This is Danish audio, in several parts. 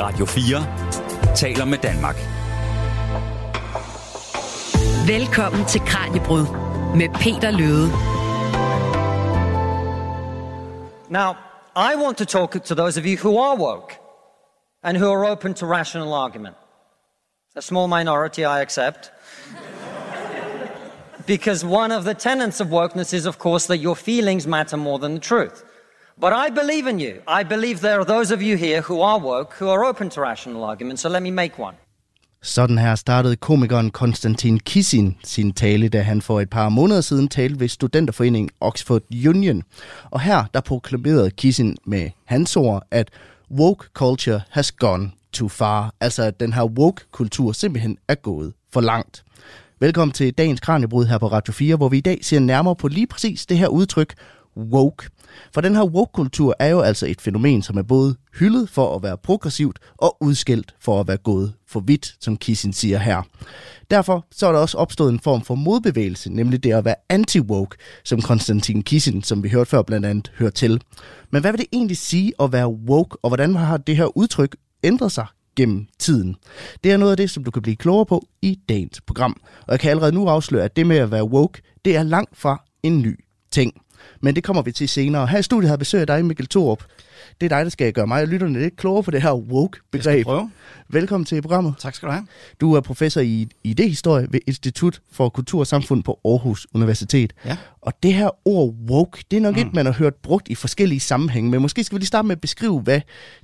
Radio 4 taler med Danmark. Velkommen til Kranjebrud med Peter Løde. Now, I want to talk to those of you who are woke and who are open to rational argument. A small minority, I accept. because one of the tenets of wokeness is, of course, that your feelings matter more than the truth. But I believe in you. I believe there are those of you here who are woke, who are open to rational argument. So let me make one. Sådan her startede komikeren Konstantin Kissin sin tale, da han for et par måneder siden talte ved studenterforeningen Oxford Union. Og her der proklamerede Kissin med hans ord, at woke culture has gone too far. Altså at den her woke-kultur simpelthen er gået for langt. Velkommen til dagens Kranjebrud her på Radio 4, hvor vi i dag ser nærmere på lige præcis det her udtryk, woke. For den her woke-kultur er jo altså et fænomen, som er både hyldet for at være progressivt og udskældt for at være gået for vidt, som Kissin siger her. Derfor så er der også opstået en form for modbevægelse, nemlig det at være anti-woke, som Konstantin Kissin, som vi hørte før blandt andet, hører til. Men hvad vil det egentlig sige at være woke, og hvordan har det her udtryk ændret sig gennem tiden. Det er noget af det, som du kan blive klogere på i dagens program. Og jeg kan allerede nu afsløre, at det med at være woke, det er langt fra en ny ting. Men det kommer vi til senere. Her i studiet har jeg besøg af dig, Mikkel Thorup. Det er dig, der skal gøre mig og lytterne lidt klogere på det her woke-begreb. Velkommen til programmet. Tak skal du have. Du er professor i idehistorie ved Institut for Kultur og Samfund på Aarhus Universitet. Ja. Og det her ord woke, det er nok mm. et, man har hørt brugt i forskellige sammenhænge, men måske skal vi lige starte med at beskrive, hvad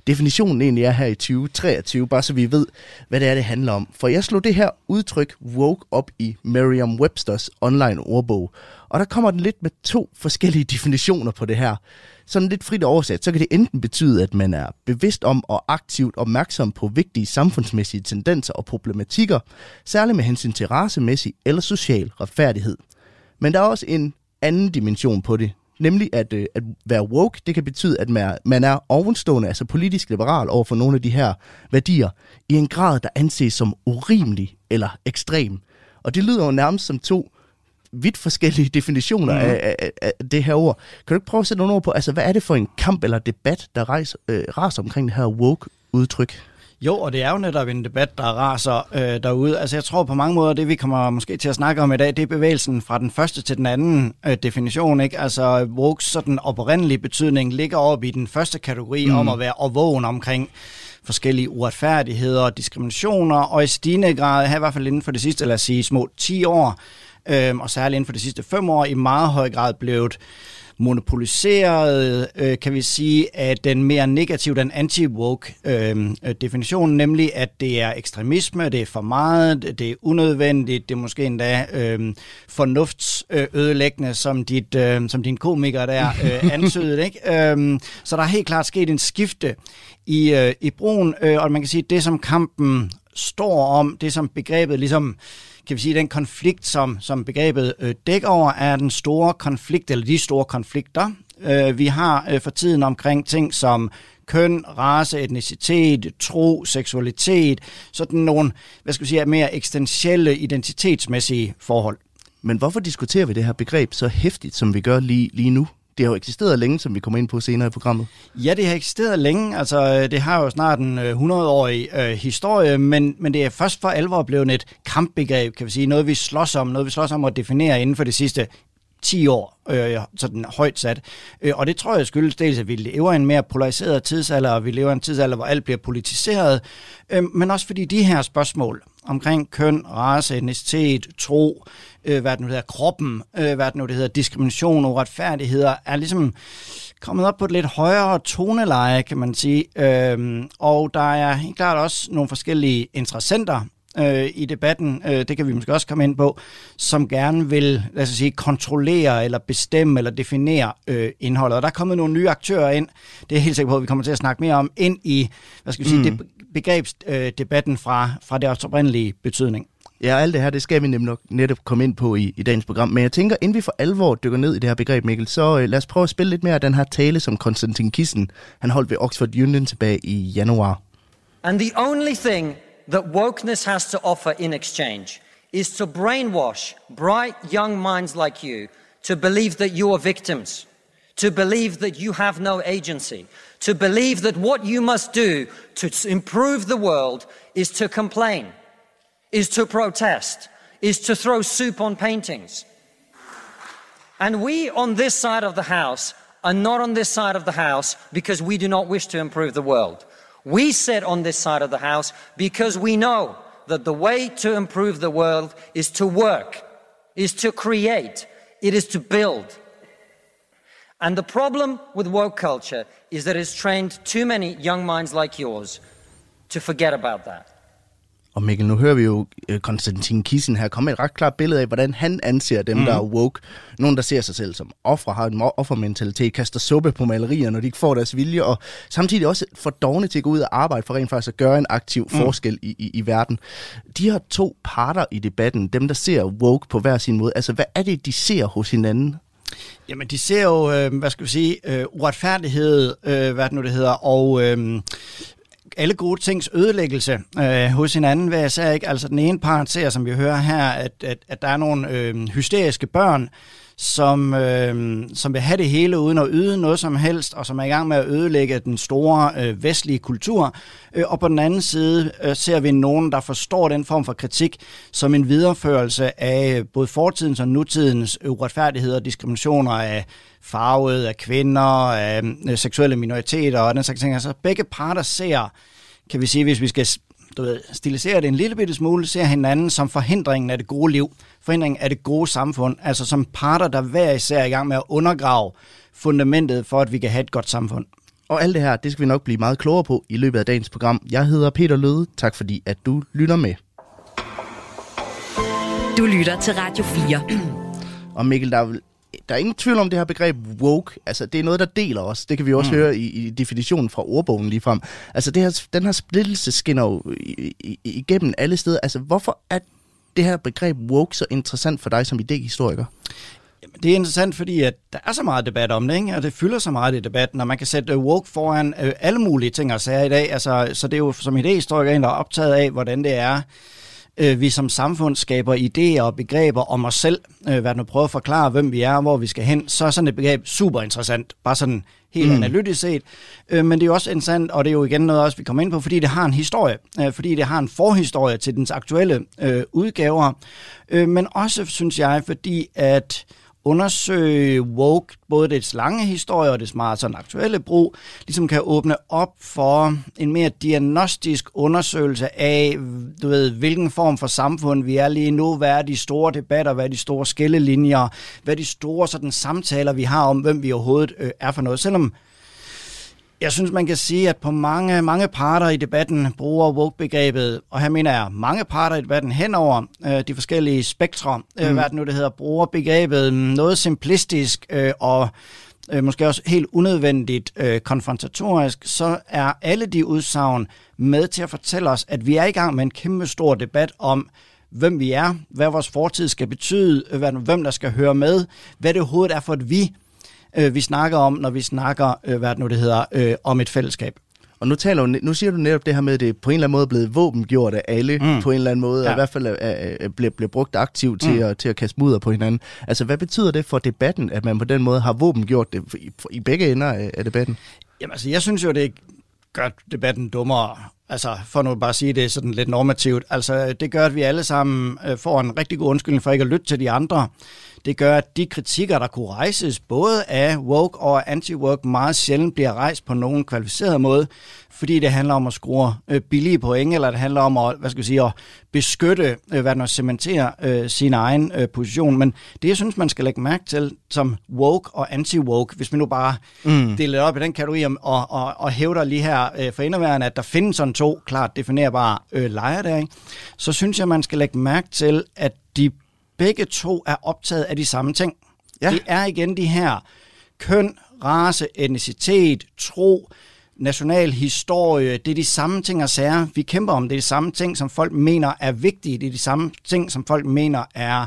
definitionen egentlig er her i 2023, bare så vi ved, hvad det er, det handler om. For jeg slog det her udtryk woke op i Merriam-Websters online ordbog, og der kommer den lidt med to forskellige definitioner på det her. Sådan lidt frit oversat, så kan det enten betyde, at man er bevidst om og aktivt opmærksom på vigtige samfundsmæssige tendenser og problematikker, særligt med hensyn til racemæssig eller social retfærdighed. Men der er også en anden dimension på det, nemlig at, øh, at være woke, det kan betyde, at man er, man er ovenstående, altså politisk liberal over for nogle af de her værdier, i en grad, der anses som urimelig eller ekstrem. Og det lyder jo nærmest som to vidt forskellige definitioner mm. af, af, af det her ord. Kan du ikke prøve at sætte nogle ord på, altså hvad er det for en kamp eller debat, der rejser, øh, raser omkring det her woke-udtryk? Jo, og det er jo netop en debat, der raser øh, derude. Altså jeg tror på mange måder, det vi kommer måske til at snakke om i dag, det er bevægelsen fra den første til den anden øh, definition. Ikke? Altså woke, så den oprindelige betydning, ligger oppe i den første kategori mm. om at være overvågen omkring forskellige uretfærdigheder og diskriminationer, og i stigende grad, her i hvert fald inden for de sidste, lad os sige, små 10 år, øh, og særligt inden for de sidste 5 år, i meget høj grad blevet monopoliseret, øh, kan vi sige, af den mere negative, den anti-woke øh, definition, nemlig at det er ekstremisme, det er for meget, det er unødvendigt, det er måske endda øh, fornuftsødelæggende, som, dit, øh, som din komiker der øh, antydede. Ikke? Øh, så der er helt klart sket en skifte i, øh, i brugen, øh, og man kan sige, at det som kampen står om, det som begrebet ligesom kan vi sige, den konflikt, som, som begrebet øh, dækker over, er den store konflikt, eller de store konflikter, øh, vi har øh, for tiden omkring ting som køn, race, etnicitet, tro, seksualitet, sådan nogle, hvad skal vi sige, mere eksistentielle identitetsmæssige forhold. Men hvorfor diskuterer vi det her begreb så hæftigt, som vi gør lige, lige nu? Det har jo eksisteret længe, som vi kommer ind på senere i programmet. Ja, det har eksisteret længe. Altså, øh, det har jo snart en øh, 100-årig øh, historie, men, men det er først for alvor blevet et kampbegreb, kan vi sige. Noget, vi slås om, noget, vi slås om at definere inden for det sidste 10 år, øh, sådan højt sat. Øh, og det tror jeg skyldes dels, at vi lever i en mere polariseret tidsalder, og vi lever i en tidsalder, hvor alt bliver politiseret, øh, men også fordi de her spørgsmål omkring køn, race, etnicitet, tro, øh, hvad det nu hedder, kroppen, øh, hvad det nu det hedder, diskrimination og retfærdigheder, er ligesom kommet op på et lidt højere toneleje, kan man sige. Øh, og der er helt klart også nogle forskellige interessenter øh, i debatten, øh, det kan vi måske også komme ind på, som gerne vil lad os sige, kontrollere eller bestemme eller definere øh, indholdet. Og der er kommet nogle nye aktører ind, det er helt sikkert på, at vi kommer til at snakke mere om, ind i hvad skal vi sige, mm. det, begrebsdebatten øh, fra, fra det oprindelige betydning. Ja, alt det her, det skal vi nemlig netop komme ind på i, i dagens program. Men jeg tænker, inden vi for alvor dykker ned i det her begreb, Mikkel, så øh, lad os prøve at spille lidt mere af den her tale, som Konstantin Kissen, han holdt ved Oxford Union tilbage i januar. And the only thing that wokeness has to offer in exchange is to brainwash bright young minds like you to believe that you are victims, to believe that you have no agency, to believe that what you must do to improve the world is to complain, is to protest, is to throw soup on paintings. And we on this side of the house are not on this side of the house because we do not wish to improve the world. We sit on this side of the house because we know that the way to improve the world is to work, is to create, it is to build. And the problem with woke culture is that it's trained too many young minds like yours to forget about that. Og Mikkel, nu hører vi jo øh, Konstantin Kissen her komme med et ret klart billede af, hvordan han anser dem, mm. der er woke. Nogen, der ser sig selv som ofre, har en offermentalitet, kaster suppe på malerier, når de ikke får deres vilje, og samtidig også for dogne til at gå ud og arbejde for rent faktisk at gøre en aktiv mm. forskel i, i, i verden. De har to parter i debatten, dem der ser woke på hver sin måde. Altså, hvad er det, de ser hos hinanden? Jamen, de ser jo, øh, hvad skal vi sige, øh, uretfærdighed, øh, hvad det nu det hedder, og øh, alle gode tings ødelæggelse øh, hos hinanden, hvad jeg sagde, ikke. Altså den ene part ser, som vi hører her, at, at, at der er nogle øh, hysteriske børn, som, øh, som vil have det hele uden at yde noget som helst, og som er i gang med at ødelægge den store øh, vestlige kultur. Øh, og på den anden side øh, ser vi nogen, der forstår den form for kritik som en videreførelse af øh, både fortidens og nutidens uretfærdigheder og diskriminationer af farvede, af kvinder, af øh, seksuelle minoriteter og den slags ting. Altså begge parter ser, kan vi sige, hvis vi skal du ved, stilisere det en lille bitte smule, ser hinanden som forhindringen af det gode liv, forhindringen af det gode samfund, altså som parter, der hver især er i gang med at undergrave fundamentet for, at vi kan have et godt samfund. Og alt det her, det skal vi nok blive meget klogere på i løbet af dagens program. Jeg hedder Peter Løde. Tak fordi, at du lytter med. Du lytter til Radio 4. Og Mikkel, der er, der er ingen tvivl om det her begreb woke. Altså, det er noget, der deler os. Det kan vi også mm. høre i, i definitionen fra ordbogen lige frem. Altså, det her, den her splittelse skinner jo igennem alle steder. Altså, hvorfor er det her begreb woke så interessant for dig som idehistoriker? Jamen, det er interessant, fordi at der er så meget debat om det, ikke? og det fylder så meget i debatten, og man kan sætte woke foran øh, alle mulige ting og sager i dag. Altså, så det er jo som idehistoriker en, der er optaget af, hvordan det er, øh, vi som samfund skaber idéer og begreber om os selv, øh, hvad nu prøver at forklare, hvem vi er og hvor vi skal hen, så er sådan et begreb super interessant, bare sådan helt mm. analytisk set. Øh, men det er jo også interessant, og det er jo igen noget også, vi kommer ind på, fordi det har en historie, øh, fordi det har en forhistorie til dens aktuelle øh, udgaver, øh, men også, synes jeg, fordi at undersøge woke, både dets lange historie og dets meget sådan aktuelle brug, ligesom kan åbne op for en mere diagnostisk undersøgelse af, du ved, hvilken form for samfund vi er lige nu, hvad er de store debatter, hvad er de store skillelinjer, hvad er de store sådan, samtaler, vi har om, hvem vi overhovedet øh, er for noget. Selvom jeg synes, man kan sige, at på mange, mange parter i debatten bruger woke-begrebet, og her mener jeg mange parter i debatten henover øh, de forskellige spektre, øh, mm. hvad det nu det hedder, bruger begrebet noget simplistisk øh, og øh, måske også helt unødvendigt øh, konfrontatorisk, så er alle de udsagn med til at fortælle os, at vi er i gang med en kæmpe stor debat om, hvem vi er, hvad vores fortid skal betyde, hvad, hvem der skal høre med, hvad det overhovedet er for et vi, øh, vi snakker om, når vi snakker, øh, hvad det nu det hedder, øh, om et fællesskab. Og nu, taler du, nu siger du netop det her med, at det på en eller anden måde er blevet våbengjort af alle, mm. på en eller anden måde, ja. og i hvert fald er, er, bliver, bliver brugt aktivt til, mm. at, til at kaste mudder på hinanden. Altså, hvad betyder det for debatten, at man på den måde har våbengjort det i, i begge ender af, af debatten? Jamen, altså, jeg synes jo, det gør debatten dummere. Altså, for nu bare at sige det sådan lidt normativt. Altså, det gør, at vi alle sammen øh, får en rigtig god undskyldning for ikke at lytte til de andre. Det gør, at de kritikker, der kunne rejses, både af woke og anti-woke, meget sjældent bliver rejst på nogen kvalificeret måde, fordi det handler om at score øh, billige point, eller det handler om at, hvad skal jeg sige, at beskytte, øh, hvad at cementere øh, sin egen øh, position. Men det, jeg synes, man skal lægge mærke til som woke og anti-woke, hvis vi nu bare mm. deler op i den kategori og, og, og hævder lige her øh, for indeværende, at der findes sådan to klart definerbare øh, lejre der, ikke? så synes jeg, man skal lægge mærke til, at de begge to er optaget af de samme ting. Ja. Det er igen de her køn, race, etnicitet, tro, national historie, det er de samme ting og sager, vi kæmper om. Det er de samme ting, som folk mener er vigtige. Det er de samme ting, som folk mener er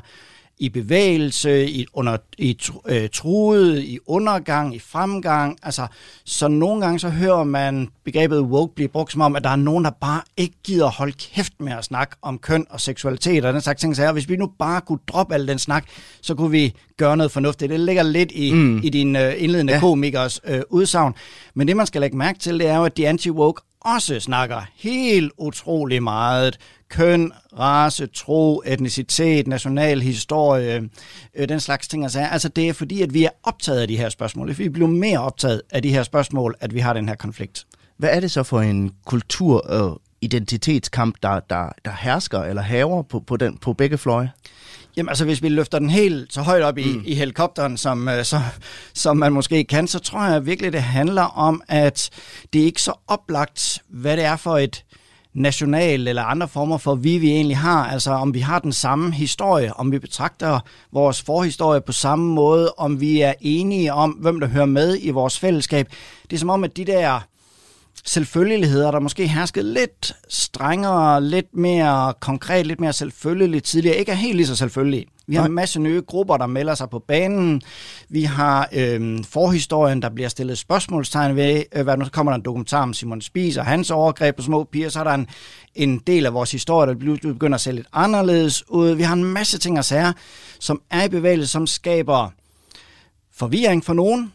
i bevægelse, i, under, i øh, truet, i undergang, i fremgang. Altså, så nogle gange så hører man begrebet woke blive brugt som om, at der er nogen, der bare ikke gider holde kæft med at snakke om køn og seksualitet og den slags ting. Så her, hvis vi nu bare kunne droppe al den snak, så kunne vi gøre noget fornuftigt. Det ligger lidt i, mm. i din øh, indledende ja. komikers øh, udsagn. Men det, man skal lægge mærke til, det er jo, at de anti-woke også snakker helt utrolig meget køn, race, tro, etnicitet, national historie, øh, den slags ting. Altså, altså det er fordi, at vi er optaget af de her spørgsmål. Vi bliver mere optaget af de her spørgsmål, at vi har den her konflikt. Hvad er det så for en kultur- og identitetskamp, der, der, der hersker eller haver på, på, den, på begge fløje? Jamen altså, hvis vi løfter den helt så højt op i, mm. i helikopteren, som, uh, så, som man måske kan, så tror jeg virkelig, det handler om, at det er ikke så oplagt, hvad det er for et national eller andre former for vi, vi egentlig har. Altså om vi har den samme historie, om vi betragter vores forhistorie på samme måde, om vi er enige om, hvem der hører med i vores fællesskab. Det er som om, at de der selvfølgeligheder, der måske herskede lidt strengere, lidt mere konkret, lidt mere selvfølgeligt tidligere, ikke er helt lige så selvfølgelige. Vi har en masse nye grupper, der melder sig på banen. Vi har øh, forhistorien, der bliver stillet spørgsmålstegn ved, øh, hvad nu kommer der en dokumentar om Simon Spies og hans overgreb på små piger, så er der en, en del af vores historie, der begynder at se lidt anderledes ud. Vi har en masse ting at sige, som er i bevægelse, som skaber forvirring for nogen,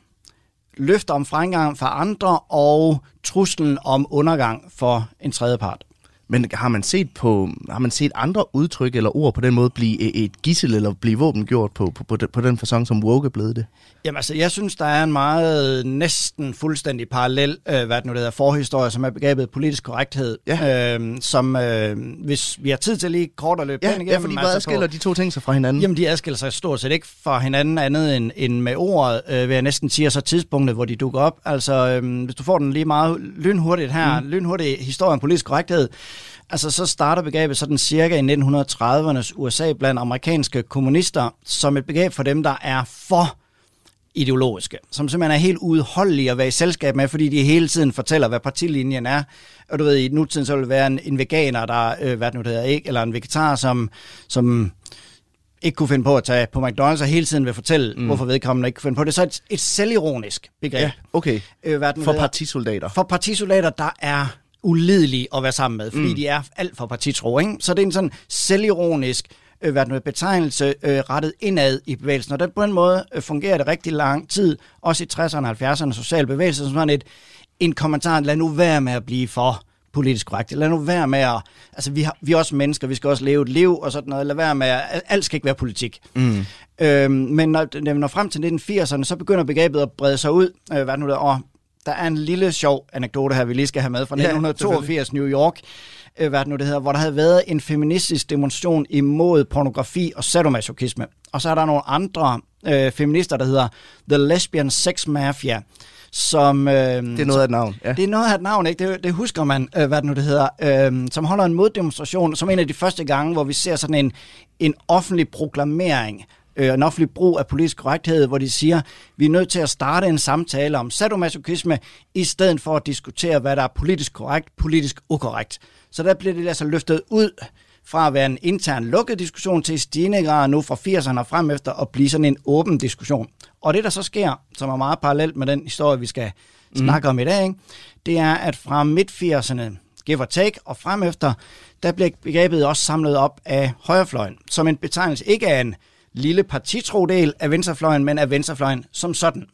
løfter om fremgang for andre og truslen om undergang for en tredje part. Men har man set på har man set andre udtryk eller ord på den måde blive et gissel eller blive våbengjort på, på, på, den, på den fasong, som woke er blevet det? Jamen altså, jeg synes, der er en meget næsten fuldstændig parallel, øh, hvad det nu hedder, forhistorie, som er begrebet politisk korrekthed, ja. øh, som øh, hvis vi har tid til lige kort at løbe ja, igennem. Ja, fordi hvad altså adskiller på, de to ting sig fra hinanden? Jamen, de adskiller sig stort set ikke fra hinanden andet end, end med ordet, øh, vil jeg næsten sige, og så tidspunktet, hvor de dukker op. Altså, øh, hvis du får den lige meget lynhurtigt her, mm. lynhurtigt historie om politisk korrekthed, Altså, så starter begrebet sådan cirka i 1930'ernes USA blandt amerikanske kommunister som et begreb for dem, der er for ideologiske, som simpelthen er helt udholdelige at være i selskab med, fordi de hele tiden fortæller, hvad partilinjen er. Og du ved, i nutiden så vil det være en, en veganer, der, øh, hvad det nu hedder, ikke, eller en vegetar, som, som ikke kunne finde på at tage på McDonald's, og hele tiden vil fortælle, mm. hvorfor vedkommende ikke kunne finde på det. Så et, et selvironisk begreb. Ja, okay. Øh, hvad for partisoldater. For partisoldater, der er ulidelige at være sammen med, fordi mm. de er alt for partitro. Ikke? Så det er en sådan selvironisk øh, hvad noget betegnelse øh, rettet indad i bevægelsen. Og den, på den måde øh, fungerer det rigtig lang tid, også i 60'erne og 70'erne social bevægelse, som sådan et, en kommentar, lad nu være med at blive for politisk korrekt. Lad nu være med at... Altså, vi, har, vi er også mennesker, vi skal også leve et liv og sådan noget. Lad være med at... Alt skal ikke være politik. Mm. Øhm, men når, når vi når frem til 1980'erne, så begynder begrebet at brede sig ud. Øh, hvad nu der? Og der er en lille sjov anekdote her, vi lige skal have med fra 1982 New York, øh, hvad det nu det hedder, hvor der havde været en feministisk demonstration imod pornografi og sadomasochisme. Og så er der nogle andre øh, feminister, der hedder The Lesbian Sex Mafia, som... Øh, det er noget af et navn, ja. Det er noget af et navn, ikke? Det, det husker man, øh, hvad det nu det hedder, øh, som holder en moddemonstration, som en af de første gange, hvor vi ser sådan en, en offentlig proklamering øh, en offentlig brug af politisk korrekthed, hvor de siger, vi er nødt til at starte en samtale om sadomasochisme, i stedet for at diskutere, hvad der er politisk korrekt, politisk ukorrekt. Så der bliver det altså løftet ud fra at være en intern lukket diskussion til i stigende grad nu fra 80'erne og frem efter at blive sådan en åben diskussion. Og det, der så sker, som er meget parallelt med den historie, vi skal mm. snakke om i dag, ikke? det er, at fra midt-80'erne, give or take, og frem efter, der bliver begrebet også samlet op af højrefløjen, som en betegnelse ikke af en lille partitrodel af venstrefløjen, men af venstrefløjen som sådan.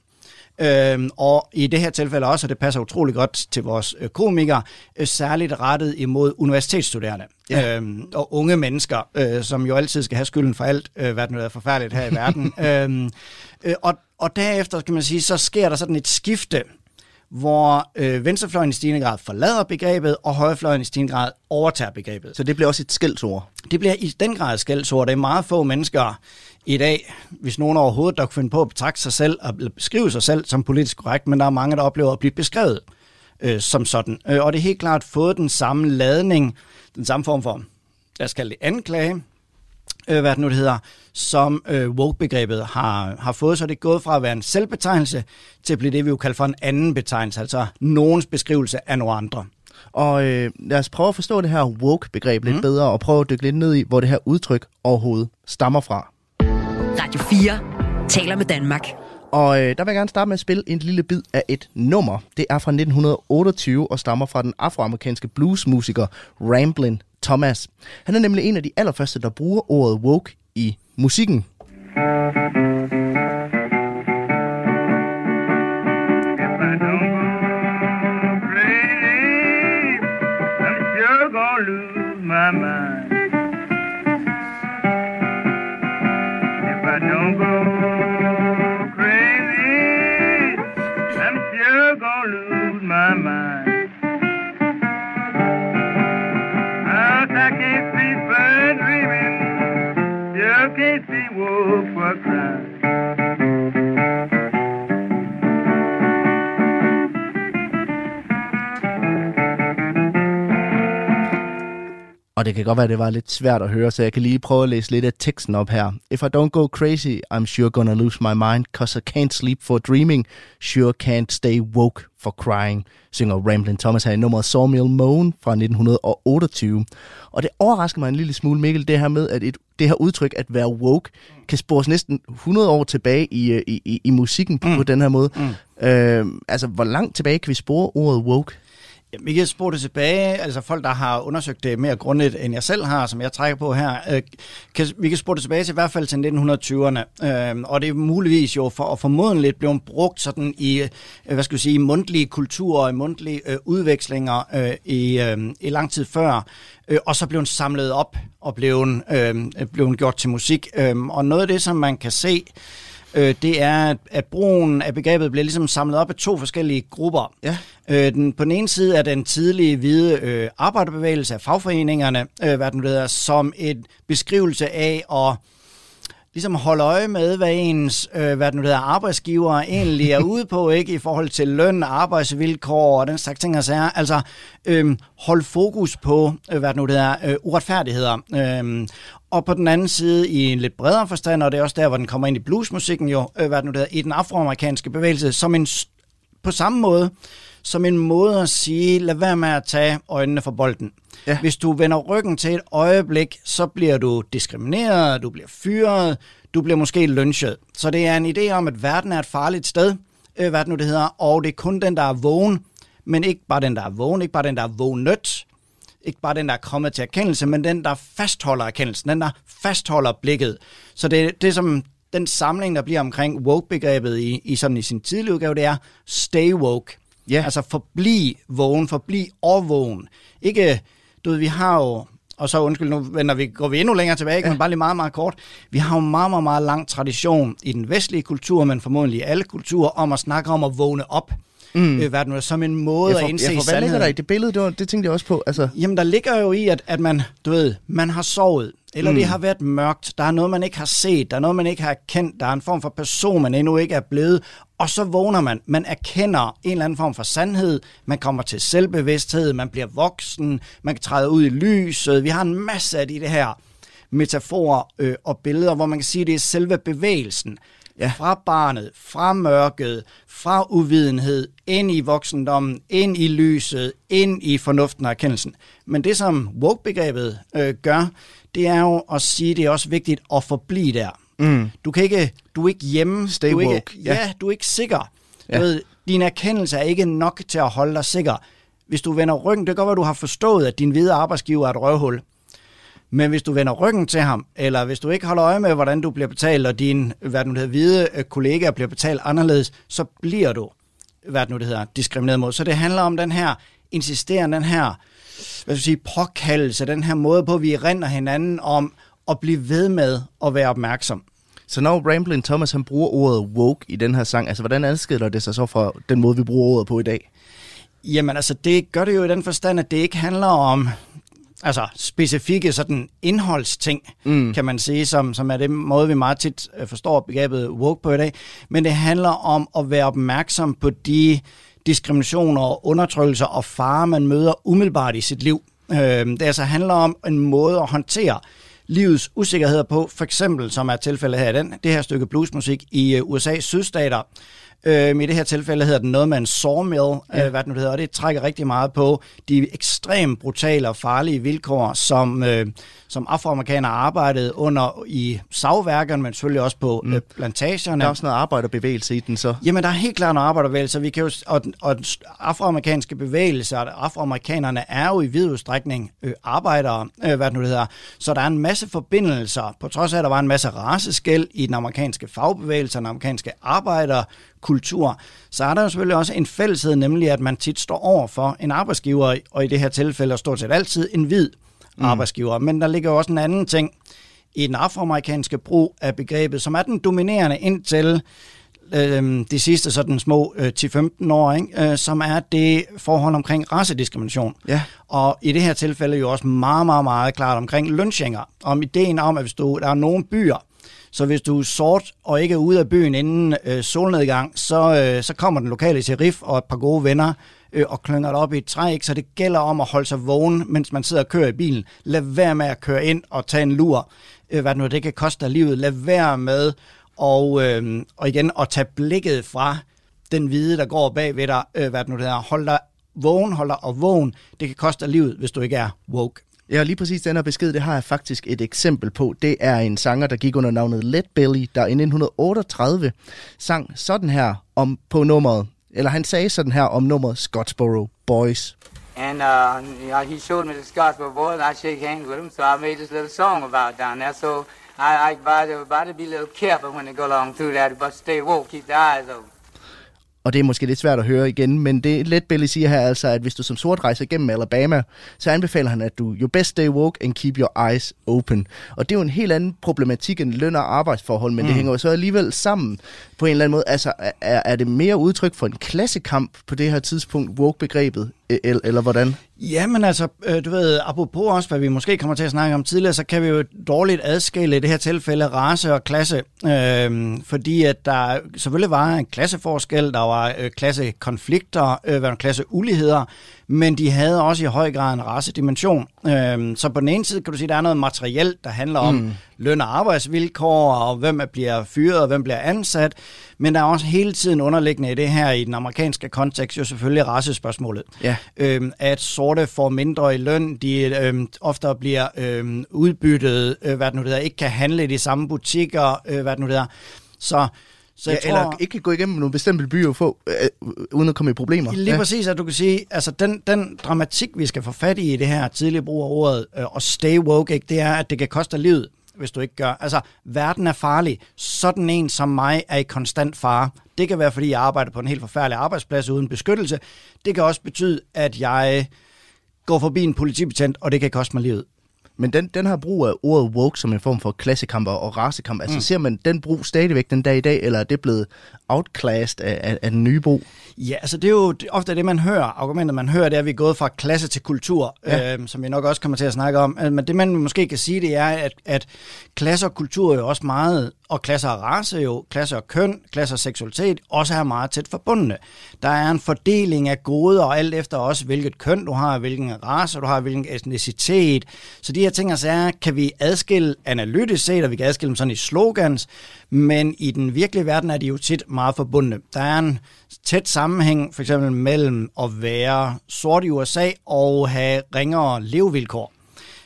Øhm, og i det her tilfælde også, og det passer utrolig godt til vores øh, komikere, øh, særligt rettet imod universitetsstuderende ja. øhm, og unge mennesker, øh, som jo altid skal have skylden for alt, øh, hvad der er forfærdeligt her i verden. øhm, øh, og, og derefter, kan man sige, så sker der sådan et skifte hvor øh, venstrefløjen i stigende grad forlader begrebet, og højrefløjen i stigende grad overtager begrebet. Så det bliver også et skældsord? Det bliver i den grad et skældsord. Det er meget få mennesker i dag, hvis nogen overhovedet der kunne finde på at betragte sig selv, og beskrive sig selv som politisk korrekt, men der er mange, der oplever at blive beskrevet øh, som sådan. Øh, og det er helt klart fået den samme ladning, den samme form for, lad os kalde det anklage, øh, hvad det nu det hedder, som øh, woke-begrebet har, har fået, så det er gået fra at være en selvbetegnelse til at blive det, vi jo kalder for en anden betegnelse, altså nogens beskrivelse af nogle andre. Og øh, lad os prøve at forstå det her woke-begreb lidt mm. bedre, og prøve at dykke lidt ned i, hvor det her udtryk overhovedet stammer fra. Radio 4 taler med Danmark. Og øh, der vil jeg gerne starte med at spille en lille bid af et nummer. Det er fra 1928 og stammer fra den afroamerikanske bluesmusiker Ramblin' Thomas. Han er nemlig en af de allerførste, der bruger ordet woke i musikken. If see woke for crying. Og det kan godt være, det var lidt svært at høre, så jeg kan lige prøve at læse lidt af teksten op her. If I don't go crazy, I'm sure gonna lose my mind, cause I can't sleep for dreaming, sure can't stay woke for crying, synger Ramblin' Thomas her i nummeret Sawmill Moan fra 1928. Og det overrasker mig en lille smule, Mikkel, det her med, at et, det her udtryk, at være woke, kan spores næsten 100 år tilbage i, øh, i, i, i musikken på, mm. på den her måde. Mm. Øh, altså, hvor langt tilbage kan vi spore ordet woke? Jamen, vi kan spore det tilbage, altså folk, der har undersøgt det mere grundigt, end jeg selv har, som jeg trækker på her, øh, kan, vi kan spore det tilbage til i hvert fald til 1920'erne, øh, og det er muligvis jo for, og formodentligt blevet brugt sådan i, øh, hvad skal vi sige, mundtlige kulturer, i mundtlige øh, udvekslinger øh, i, øh, i lang tid før, øh, og så blev den samlet op og blev, øh, blev gjort til musik. Øh, og noget af det, som man kan se, øh, det er, at brugen af begrebet bliver ligesom samlet op af to forskellige grupper. Ja. Øh, den, på den ene side er den tidlige hvide øh, arbejderbevægelse af fagforeningerne, øh, hvad den hedder, som en beskrivelse af at ligesom holde øje med, hvad ens øh, hvad den hedder, arbejdsgiver egentlig er ude på, ikke i forhold til løn, arbejdsvilkår og den slags ting, og sager. Altså øh, holde fokus på, øh, hvad det nu hedder, øh, uretfærdigheder. Øh, og på den anden side, i en lidt bredere forstand, og det er også der, hvor den kommer ind i bluesmusikken jo, øh, hvad det nu hedder, i den afroamerikanske bevægelse, som en, på samme måde, som en måde at sige, lad være med at tage øjnene for bolden. Ja. Hvis du vender ryggen til et øjeblik, så bliver du diskrimineret, du bliver fyret, du bliver måske lynchet. Så det er en idé om, at verden er et farligt sted, øh, hvad det nu det hedder, og det er kun den, der er vågen, men ikke bare den, der er vågen, ikke bare den, der er vågnet, ikke bare den, der er kommet til erkendelse, men den, der fastholder erkendelsen, den, der fastholder blikket. Så det, det som den samling, der bliver omkring woke-begrebet i, i, sådan i sin tidlige udgave, det er stay woke. Ja. Altså forbliv vågen, forbliv overvågen. Ikke, du ved, vi har jo, og så undskyld, nu vender vi, går vi endnu længere tilbage, ja. men bare lige meget, meget kort. Vi har jo meget, meget, meget lang tradition i den vestlige kultur, men formodentlig i alle kulturer, om at snakke om at vågne op. Mm. Øh, hvad nu, som en måde Jeg at indse for, for, hvad ligger sandheden. der i det billede? Det, var, det tænkte jeg også på. Altså, Jamen, der ligger jo i, at, at man, du ved, man har sovet, eller mm. det har været mørkt, der er noget, man ikke har set, der er noget, man ikke har kendt, der er en form for person, man endnu ikke er blevet, og så vågner man. Man erkender en eller anden form for sandhed, man kommer til selvbevidsthed, man bliver voksen, man kan træde ud i lyset. Vi har en masse af de det her metaforer øh, og billeder, hvor man kan sige, at det er selve bevægelsen. Ja. Fra barnet, fra mørket, fra uvidenhed, ind i voksendommen, ind i lyset, ind i fornuften og erkendelsen. Men det, som woke-begrebet øh, gør, det er jo at sige, at det er også vigtigt at forblive der. Mm. Du kan ikke, du er ikke hjemme. Stay du er ikke, woke, Ja. ja. ja, du er ikke sikker. Ja. Du ved, din erkendelse er ikke nok til at holde dig sikker. Hvis du vender ryggen, det kan godt være, at du har forstået, at din hvide arbejdsgiver er et røvhul. Men hvis du vender ryggen til ham, eller hvis du ikke holder øje med, hvordan du bliver betalt, og din hvad nu det hedder, hvide øh, kollegaer bliver betalt anderledes, så bliver du hvad nu det hedder, diskrimineret mod. Så det handler om den her insisterende, den her hvad skal sige, påkaldelse, den her måde på, at vi render hinanden om at blive ved med at være opmærksom. så når Ramblin' Thomas han bruger ordet woke i den her sang, altså hvordan adskiller det sig så fra den måde, vi bruger ordet på i dag? Jamen altså, det gør det jo i den forstand, at det ikke handler om altså specifikke sådan indholdsting, mm. kan man sige, som, som er det måde, vi meget tit øh, forstår begrebet woke på i dag. Men det handler om at være opmærksom på de diskriminationer og undertrykkelser og farer, man møder umiddelbart i sit liv. Øh, det altså handler om en måde at håndtere livets usikkerheder på, for eksempel, som er tilfældet her i den, det her stykke bluesmusik i øh, USA's sydstater, Øhm, I det her tilfælde hedder den noget med en sawmill, Ja. øh, hvad den hedder, og det trækker rigtig meget på de ekstremt brutale og farlige vilkår, som, øh, som afroamerikanere arbejdede under i savværkerne, men selvfølgelig også på mm. øh, plantagerne. Der er også noget arbejderbevægelse i den, så. Jamen, der er helt klart noget arbejderbevægelse. Vi kan jo, og, og afroamerikanske bevægelse, og afroamerikanerne er jo i vid udstrækning øh, arbejdere, øh, hvad det nu hedder. Så der er en masse forbindelser, på trods af, at der var en masse raceskæld i den amerikanske fagbevægelse, den amerikanske arbejderkultur, så er der jo selvfølgelig også en fælleshed, nemlig at man tit står over for en arbejdsgiver, og i det her tilfælde stort set altid en hvid mm. arbejdsgiver. Men der ligger jo også en anden ting i den afroamerikanske brug af begrebet, som er den dominerende indtil øh, de sidste sådan små øh, 10-15 år, ikke? Øh, som er det forhold omkring racediskrimination. Ja. Og i det her tilfælde jo også meget, meget, meget klart omkring lynchinger. Om ideen om, at hvis du, der er nogle byer, så hvis du er sort og ikke er ude af byen inden øh, solnedgang, så, øh, så kommer den lokale sheriff og et par gode venner øh, og klynger dig op i et træ. Ikke? Så det gælder om at holde sig vågen, mens man sidder og kører i bilen. Lad være med at køre ind og tage en lur. Øh, hvad det nu, det kan koste dig livet. Lad være med og, øh, og igen at tage blikket fra den hvide, der går bag ved dig. Øh, hvad det nu det er. Hold dig vågen, hold dig og vågen. Det kan koste dig livet, hvis du ikke er woke. Ja, lige præcis den her besked, det har jeg faktisk et eksempel på. Det er en sanger, der gik under navnet Let Belly, der i 1938 sang sådan her om på nummeret, eller han sagde sådan her om nummeret Scottsboro Boys. And uh, you know, he showed me the Scottsboro boys, and I shake hands with him, So I made this little song about down there. So I, I advise everybody to be a little careful when they go along through that, but stay woke, keep their eyes open. Og det er måske lidt svært at høre igen, men det Led Belly siger her altså, at hvis du som sort rejser gennem Alabama, så anbefaler han, at du you best stay woke and keep your eyes open. Og det er jo en helt anden problematik end løn- og arbejdsforhold, men mm. det hænger jo så alligevel sammen på en eller anden måde. Altså, er, er det mere udtryk for en klassekamp på det her tidspunkt, woke-begrebet, eller, eller hvordan? Ja, men altså, øh, du ved, apropos også, hvad vi måske kommer til at snakke om tidligere, så kan vi jo dårligt adskille i det her tilfælde race og klasse, øh, fordi at der selvfølgelig var en klasseforskel, der var øh, klassekonflikter, øh, klasseuligheder, men de havde også i høj grad en racedimension. Øh, så på den ene side kan du sige, at der er noget materielt, der handler om mm. løn- og arbejdsvilkår, og hvem er- bliver fyret, og hvem bliver ansat, men der er også hele tiden underliggende i det her, i den amerikanske kontekst, jo selvfølgelig racespørgsmålet. Ja. Øhm, at sorte får mindre i løn, de øhm, ofte bliver øhm, udbyttet, øh, hvad det nu hedder, ikke kan handle i de samme butikker, øh, hvad det nu hedder. Så, så Ja, jeg tror, eller ikke kan gå igennem nogle bestemte byer og få, øh, uden at komme i problemer. Lige ja. præcis, at du kan sige, altså den, den dramatik, vi skal få fat i i det her tidlige brug af ordet, øh, og stay woke, ikke, det er, at det kan koste livet, hvis du ikke gør. Altså, verden er farlig. Sådan en som mig er i konstant fare. Det kan være, fordi jeg arbejder på en helt forfærdelig arbejdsplads uden beskyttelse. Det kan også betyde, at jeg går forbi en politibetjent, og det kan koste mig livet. Men den, den her brug af ordet woke som en form for klassekamp og racekamp, altså ser man den brug stadigvæk den dag i dag, eller er det blevet outclassed af, af, af den nye brug? Ja, altså det er jo ofte det, man hører. Argumentet, man hører, det er, at vi er gået fra klasse til kultur, Ja. ja. øh, som vi nok også kommer til at snakke om. Øh, Men det, man måske kan sige, det er, at, at klasse og kultur er jo også meget, og klasse og race jo, klasse og køn, klasse og seksualitet, også er meget tæt forbundne. Der er en fordeling af goder, og alt efter også, hvilket køn du har, hvilken race du har, hvilken etnicitet. Så de her ting og sager kan vi adskille analytisk set, og vi kan adskille dem sådan i slogans, men i den virkelige verden er de jo tit meget forbundne. Der er en tæt sammenhæng for eksempel mellem at være sort i USA og have ringere levevilkår.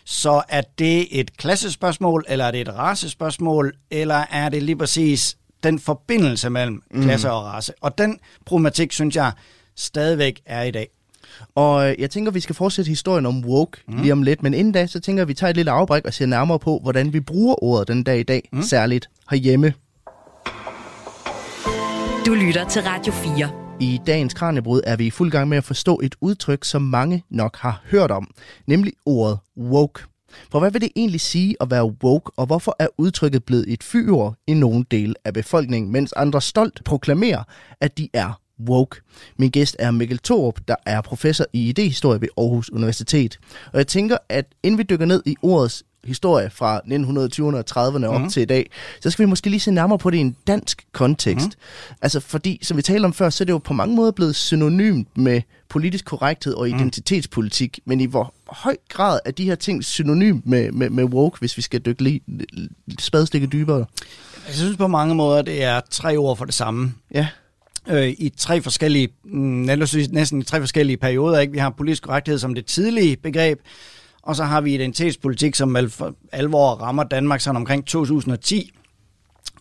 Så er det et klassespørgsmål, eller er det et racespørgsmål, eller er det lige præcis den forbindelse mellem klasse og race? Og den problematik, synes jeg, stadigvæk er i dag. Og øh, jeg tænker, vi skal fortsætte historien om woke mm. lige om lidt, men inden da, så tænker jeg, at vi tager et lille afbræk og ser nærmere på, hvordan vi bruger ordet den dag i dag, mm. særligt herhjemme. Du lytter til Radio 4. I dagens Kranjebrud er vi i fuld gang med at forstå et udtryk, som mange nok har hørt om, nemlig ordet woke. For hvad vil det egentlig sige at være woke, og hvorfor er udtrykket blevet et fyord i nogle dele af befolkningen, mens andre stolt proklamerer, at de er woke. Min gæst er Mikkel Thorup, der er professor i idehistorie ved Aarhus Universitet. Og jeg tænker, at inden vi dykker ned i ordets historie fra 1920'erne og 30'erne op Mhm. til i dag, så skal vi måske lige se nærmere på det i en dansk kontekst. Mm. Altså fordi, som vi talte om før, så er det jo på mange måder blevet synonymt med politisk korrekthed og identitetspolitik, men i hvor høj grad er de her ting synonymt med, med, med woke, hvis vi skal dykke lige spadestikke dybere? Jeg synes på mange måder, det er tre ord for det samme. Ja. øh, i tre forskellige, mm, næsten i tre forskellige perioder. Ikke? Vi har politisk korrekthed som det tidlige begreb, og så har vi identitetspolitik, som alvor rammer Danmark sådan omkring 2010.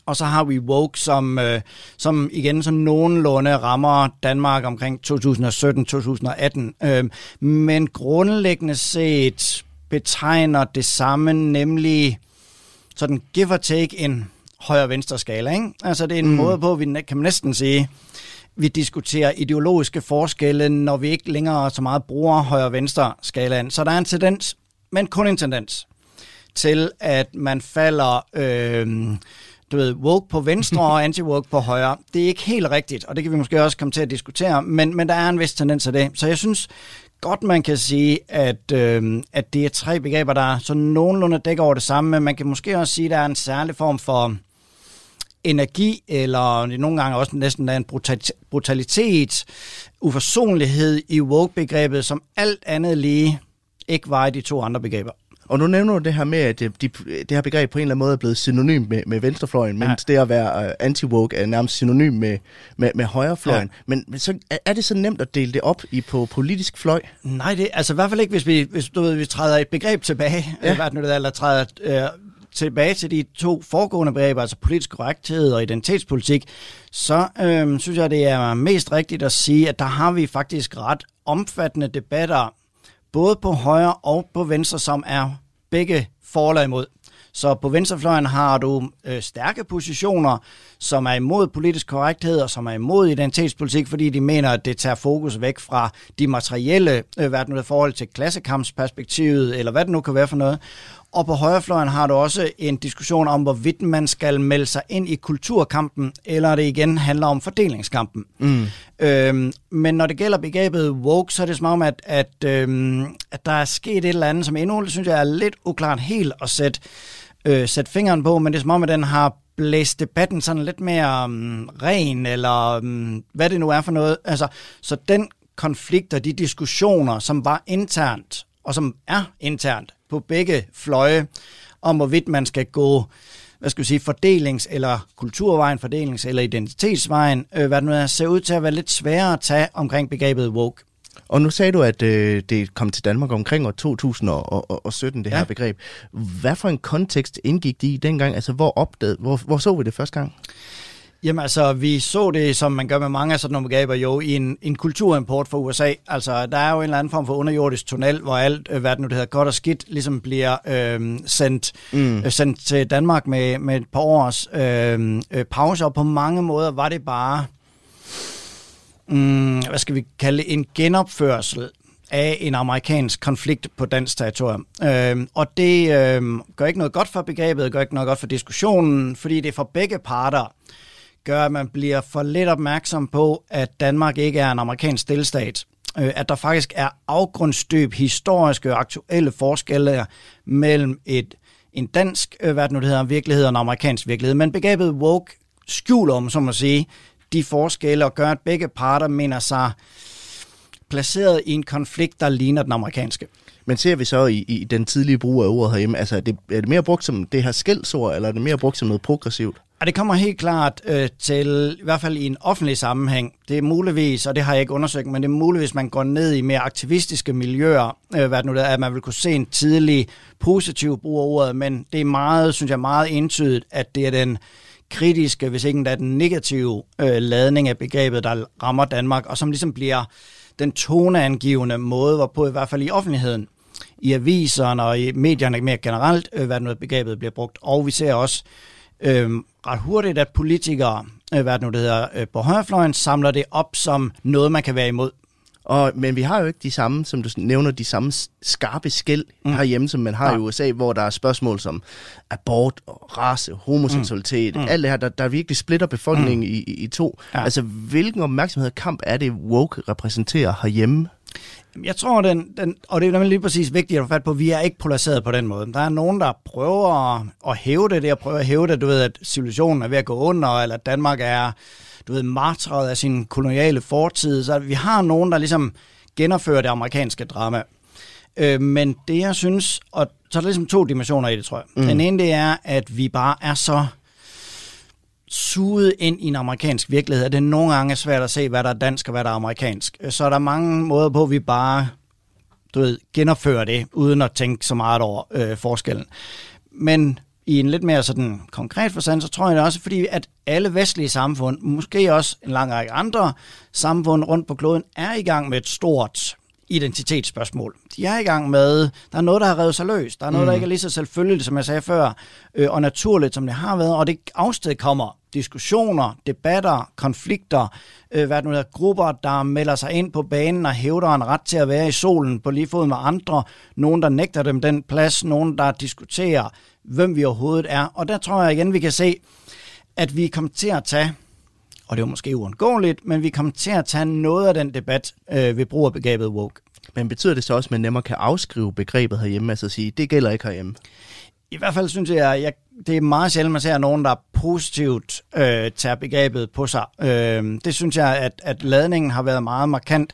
Og så har vi woke, som, øh, som igen så nogenlunde rammer Danmark omkring 2017-2018. Øh, men grundlæggende set betegner det samme, nemlig sådan give or take en højre-venstre skala. Ikke? Altså det er en mm. måde på, vi kan man næsten sige, vi diskuterer ideologiske forskelle, når vi ikke længere så meget bruger højre-venstre skalaen. Så der er en tendens, men kun en tendens, til at man falder øh, du ved, woke på venstre og anti-woke på højre. Det er ikke helt rigtigt, og det kan vi måske også komme til at diskutere, men, men der er en vis tendens af det. Så jeg synes godt, man kan sige, at, øh, at det er tre begreber, der så nogenlunde dækker over det samme, men man kan måske også sige, at der er en særlig form for energi, eller nogle gange også næsten en brutalitet, uforsonlighed i woke-begrebet, som alt andet lige ikke var i de to andre begreber. Og nu nævner du det her med, at de, det her begreb på en eller anden måde er blevet synonym med, med venstrefløjen, ja. mens det at være uh, anti-woke er nærmest synonym med, med, med højrefløjen. Ja. Men, men så, er det så nemt at dele det op i på politisk fløj? Nej, det altså i hvert fald ikke, hvis vi, hvis du ved, vi træder et begreb tilbage, ja. det, eller træder øh, tilbage til de to foregående begreber, altså politisk korrekthed og identitetspolitik, så øh, synes jeg, det er mest rigtigt at sige, at der har vi faktisk ret omfattende debatter både på højre og på venstre, som er begge for imod. Så på venstrefløjen har du øh, stærke positioner, som er imod politisk korrekthed og som er imod identitetspolitik, fordi de mener, at det tager fokus væk fra de materielle, øh, hvad det nu er, forhold til klassekampsperspektivet, eller hvad det nu kan være for noget. Og på højrefløjen har du også en diskussion om, hvorvidt man skal melde sig ind i kulturkampen, eller det igen handler om fordelingskampen. Mm. Øhm, men når det gælder begrebet woke, så er det som om, at, at, øhm, at der er sket et eller andet, som endnu, synes jeg, er lidt uklart helt at sætte, øh, sætte fingeren på, men det er som om, at den har blæst debatten sådan lidt mere um, ren, eller um, hvad det nu er for noget. Altså, så den konflikt og de diskussioner, som var internt, og som er internt på begge fløje, om hvorvidt man skal gå hvad skal vi sige, fordelings- eller kulturvejen, fordelings- eller identitetsvejen, øh, hvad det nu er, ser ud til at være lidt sværere at tage omkring begrebet woke. Og nu sagde du, at øh, det kom til Danmark omkring år 2017, det ja. her begreb. Hvad for en kontekst indgik de i dengang? Altså, hvor opdagede, hvor, hvor så vi det første gang? Jamen altså, vi så det, som man gør med mange af sådan nogle begreber, jo i en, en kulturimport fra USA. Altså, der er jo en eller anden form for underjordisk tunnel, hvor alt, øh, hvad det nu det hedder, godt og skidt, ligesom bliver øh, sendt, mm. øh, sendt til Danmark med, med et par års øh, øh, pause, og på mange måder var det bare, mm, hvad skal vi kalde en genopførsel af en amerikansk konflikt på dansk territorium. Øh, og det øh, gør ikke noget godt for begrebet, gør ikke noget godt for diskussionen, fordi det er for begge parter gør, at man bliver for lidt opmærksom på, at Danmark ikke er en amerikansk delstat. Øh, at der faktisk er afgrundsdyb historiske og aktuelle forskelle mellem et en dansk, øh, hvad det nu det hedder, virkelighed og en amerikansk virkelighed. Men begrebet woke skjuler, om som man sige, de forskelle og gør, at begge parter mener sig placeret i en konflikt, der ligner den amerikanske. Men ser vi så i, i den tidlige brug af ordet herhjemme, altså er det, er det mere brugt som det her skældsord, eller er det mere brugt som noget progressivt? Og det kommer helt klart øh, til, i hvert fald i en offentlig sammenhæng. Det er muligvis, og det har jeg ikke undersøgt, men det er muligvis, man går ned i mere aktivistiske miljøer, øh, hvad det nu er, at man vil kunne se en tidlig positiv brug af ordet, men det er meget, synes jeg, meget entydigt, at det er den kritiske, hvis ikke endda den negative øh, ladning af begrebet, der rammer Danmark, og som ligesom bliver den toneangivende måde, hvorpå i hvert fald i offentligheden, i aviserne og i medierne mere generelt, øh, hvad noget begrebet bliver brugt. Og vi ser også øh, ret hurtigt, at politikere, øh, hvad det nu det hedder, øh, på højrefløjen, samler det op som noget, man kan være imod. Og, men vi har jo ikke de samme, som du nævner, de samme skarpe skæld mm. herhjemme, som man har ja. i USA, hvor der er spørgsmål som abort, race, homoseksualitet, mm. alt det her, der, der virkelig splitter befolkningen mm. i, i, i to. Ja. Altså, hvilken opmærksomhed og kamp er det, woke repræsenterer herhjemme? Jeg tror, den, den, og det er nemlig lige præcis vigtigt at få fat på, at vi er ikke polariseret på den måde. Der er nogen, der prøver at, at hæve det, det at prøve at hæve det, du ved, at civilisationen er ved at gå under, eller at Danmark er, du ved, martret af sin koloniale fortid. Så vi har nogen, der ligesom genopfører det amerikanske drama. Øh, men det, jeg synes, og så er der ligesom to dimensioner i det, tror jeg. Mm. Den ene, det er, at vi bare er så suget ind i en amerikansk virkelighed, at det nogle gange er svært at se, hvad der er dansk og hvad der er amerikansk. Øh, så er der mange måder på, at vi bare du ved, genopfører det, uden at tænke så meget over øh, forskellen. Men i en lidt mere sådan konkret forstand, så tror jeg det også, fordi at alle vestlige samfund, måske også en lang række andre samfund rundt på kloden, er i gang med et stort identitetsspørgsmål. De er i gang med, der er noget, der har revet sig løs. Der er noget, mm. der ikke er lige så selvfølgeligt, som jeg sagde før, øh, og naturligt, som det har været, og det afsted kommer diskussioner, debatter, konflikter, øh, hvad det nu hedder, grupper, der melder sig ind på banen og hævder en ret til at være i solen på lige fod med andre, nogen, der nægter dem den plads, nogen, der diskuterer, hvem vi overhovedet er. Og der tror jeg igen, vi kan se, at vi kommer til at tage og det er jo måske uundgåeligt, men vi kommer til at tage noget af den debat øh, ved brug af begrebet woke. Men betyder det så også, at man nemmere kan afskrive begrebet herhjemme, altså sige, det gælder ikke herhjemme? I hvert fald synes jeg, jeg det er meget sjældent, man ser nogen, der positivt øh, tager begrebet på sig. Øh, det synes jeg, at, at ladningen har været meget markant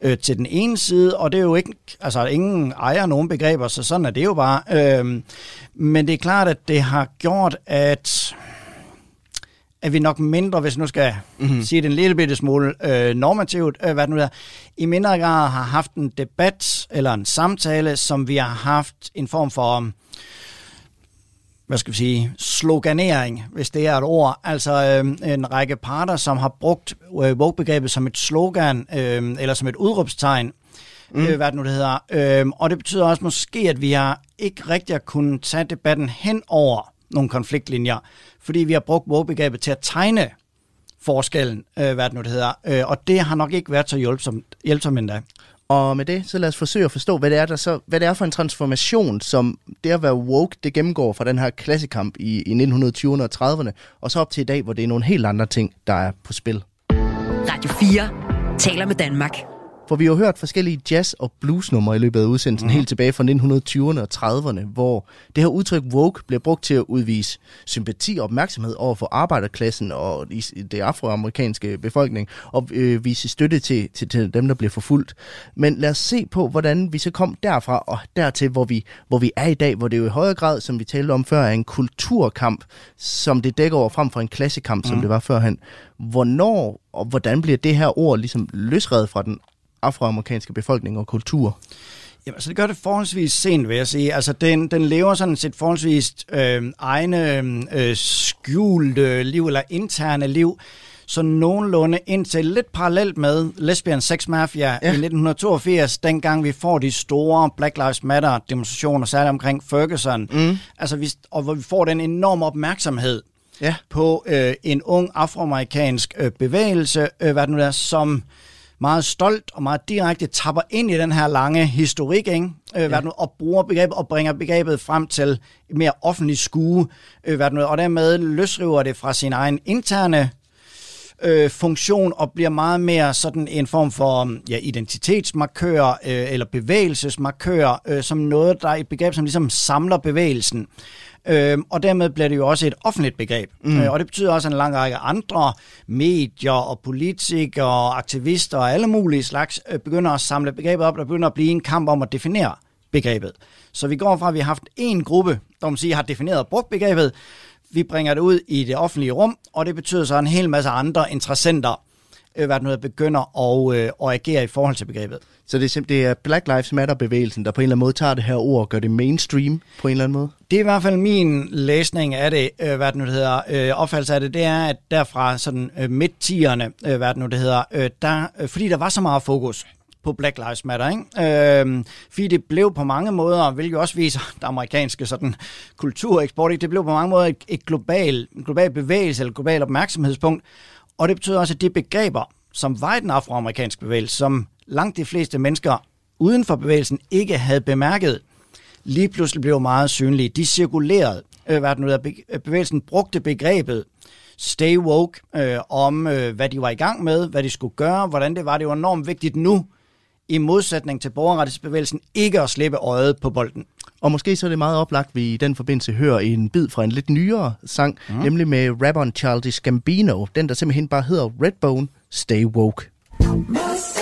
øh, til den ene side, og det er jo ikke, altså ingen ejer nogen begreber, så sådan er det jo bare. Øh, men det er klart, at det har gjort, at at vi nok mindre, hvis nu skal mm-hmm. sige det en lille bitte smule øh, normativt, øh, hvad det nu er, i mindre grad har haft en debat eller en samtale, som vi har haft en form for, hvad skal vi sige, sloganering, hvis det er et ord. Altså øh, en række parter, som har brugt øh, woke-begrebet som et slogan øh, eller som et udråbstegn, mm. øh, hvad det nu det hedder. Øh, og det betyder også måske, at vi har ikke rigtig at kunne tage debatten hen over nogle konfliktlinjer fordi vi har brugt woke-begrebet til at tegne forskellen, øh, hvad det nu det hedder. Øh, og det har nok ikke været så hjælpsomt, hjælpsomt endda. Og med det, så lad os forsøge at forstå, hvad det er, der så, hvad det er for en transformation, som det at være woke, det gennemgår fra den her klassekamp i, i 1920'erne og 30'erne, og så op til i dag, hvor det er nogle helt andre ting, der er på spil. Radio 4 taler med Danmark. For vi har hørt forskellige jazz- og bluesnumre i løbet af udsendelsen, mm. helt tilbage fra 1920'erne og 30'erne, hvor det her udtryk woke bliver brugt til at udvise sympati og opmærksomhed over for arbejderklassen og det afroamerikanske befolkning, og øh, vise støtte til, til, til dem, der bliver forfulgt. Men lad os se på, hvordan vi så kom derfra og dertil, hvor vi, hvor vi er i dag, hvor det jo i højere grad, som vi talte om før, er en kulturkamp, som det dækker over frem for en klassekamp, mm. som det var førhen. Hvornår og hvordan bliver det her ord ligesom løsredet fra den afroamerikanske befolkning og kultur? Jamen, altså det gør det forholdsvis sent, vil jeg sige. Altså, den, den lever sådan set forholdsvis øh, egne øh, skjulte liv, eller interne liv, så nogenlunde indtil lidt parallelt med Lesbian Sex Mafia ja. i 1982, dengang vi får de store Black Lives Matter demonstrationer, særligt omkring Ferguson. Mm. Altså, vi, og hvor vi får den enorme opmærksomhed ja. på øh, en ung afroamerikansk øh, bevægelse, øh, hvad det nu er, som meget stolt og meget direkte tapper ind i den her lange historik, ikke? Øh, ja. og bruger begrebet og bringer begrebet frem til mere offentlig skue, øh, og dermed løsriver det fra sin egen interne øh, funktion og bliver meget mere sådan en form for ja, identitetsmarkør øh, eller bevægelsesmarkør, øh, som noget, der er et begreb, som ligesom samler bevægelsen. Øh, og dermed bliver det jo også et offentligt begreb. Mm. Øh, og det betyder også, at en lang række andre medier og politikere og aktivister og alle mulige slags øh, begynder at samle begrebet op, der begynder at blive en kamp om at definere begrebet. Så vi går fra, at vi har haft en gruppe, der man sige, har defineret og brugt begrebet, vi bringer det ud i det offentlige rum, og det betyder så, at en hel masse andre interessenter øh, hvad noget begynder at, øh, at agere i forhold til begrebet. Så det er simpelthen det er Black Lives Matter-bevægelsen, der på en eller anden måde tager det her ord og gør det mainstream på en eller anden måde? Det er i hvert fald min læsning af det, øh, hvad det nu det hedder, øh, opfattelse af det, det er, at derfra sådan øh, midt-tierne, øh, hvad det nu det hedder, øh, der, øh, fordi der var så meget fokus på Black Lives Matter. Ikke? Øh, fordi det blev på mange måder, hvilket også viser det amerikanske sådan, kultureksport, ikke? det blev på mange måder et, et global, en global bevægelse eller global opmærksomhedspunkt. Og det betyder også, at de begreber, som var i den afroamerikanske bevægelse, som langt de fleste mennesker uden for bevægelsen ikke havde bemærket, lige pludselig blev meget synlige. De cirkulerede. Øh, hvad nu, bevægelsen brugte begrebet stay woke øh, om, øh, hvad de var i gang med, hvad de skulle gøre, hvordan det var. Det var enormt vigtigt nu, i modsætning til borgerrettighedsbevægelsen, ikke at slippe øjet på bolden. Og måske så er det meget oplagt, at vi i den forbindelse hører en bid fra en lidt nyere sang, mm. nemlig med rapperen Childish Gambino, den der simpelthen bare hedder Redbone, Stay Woke. Stay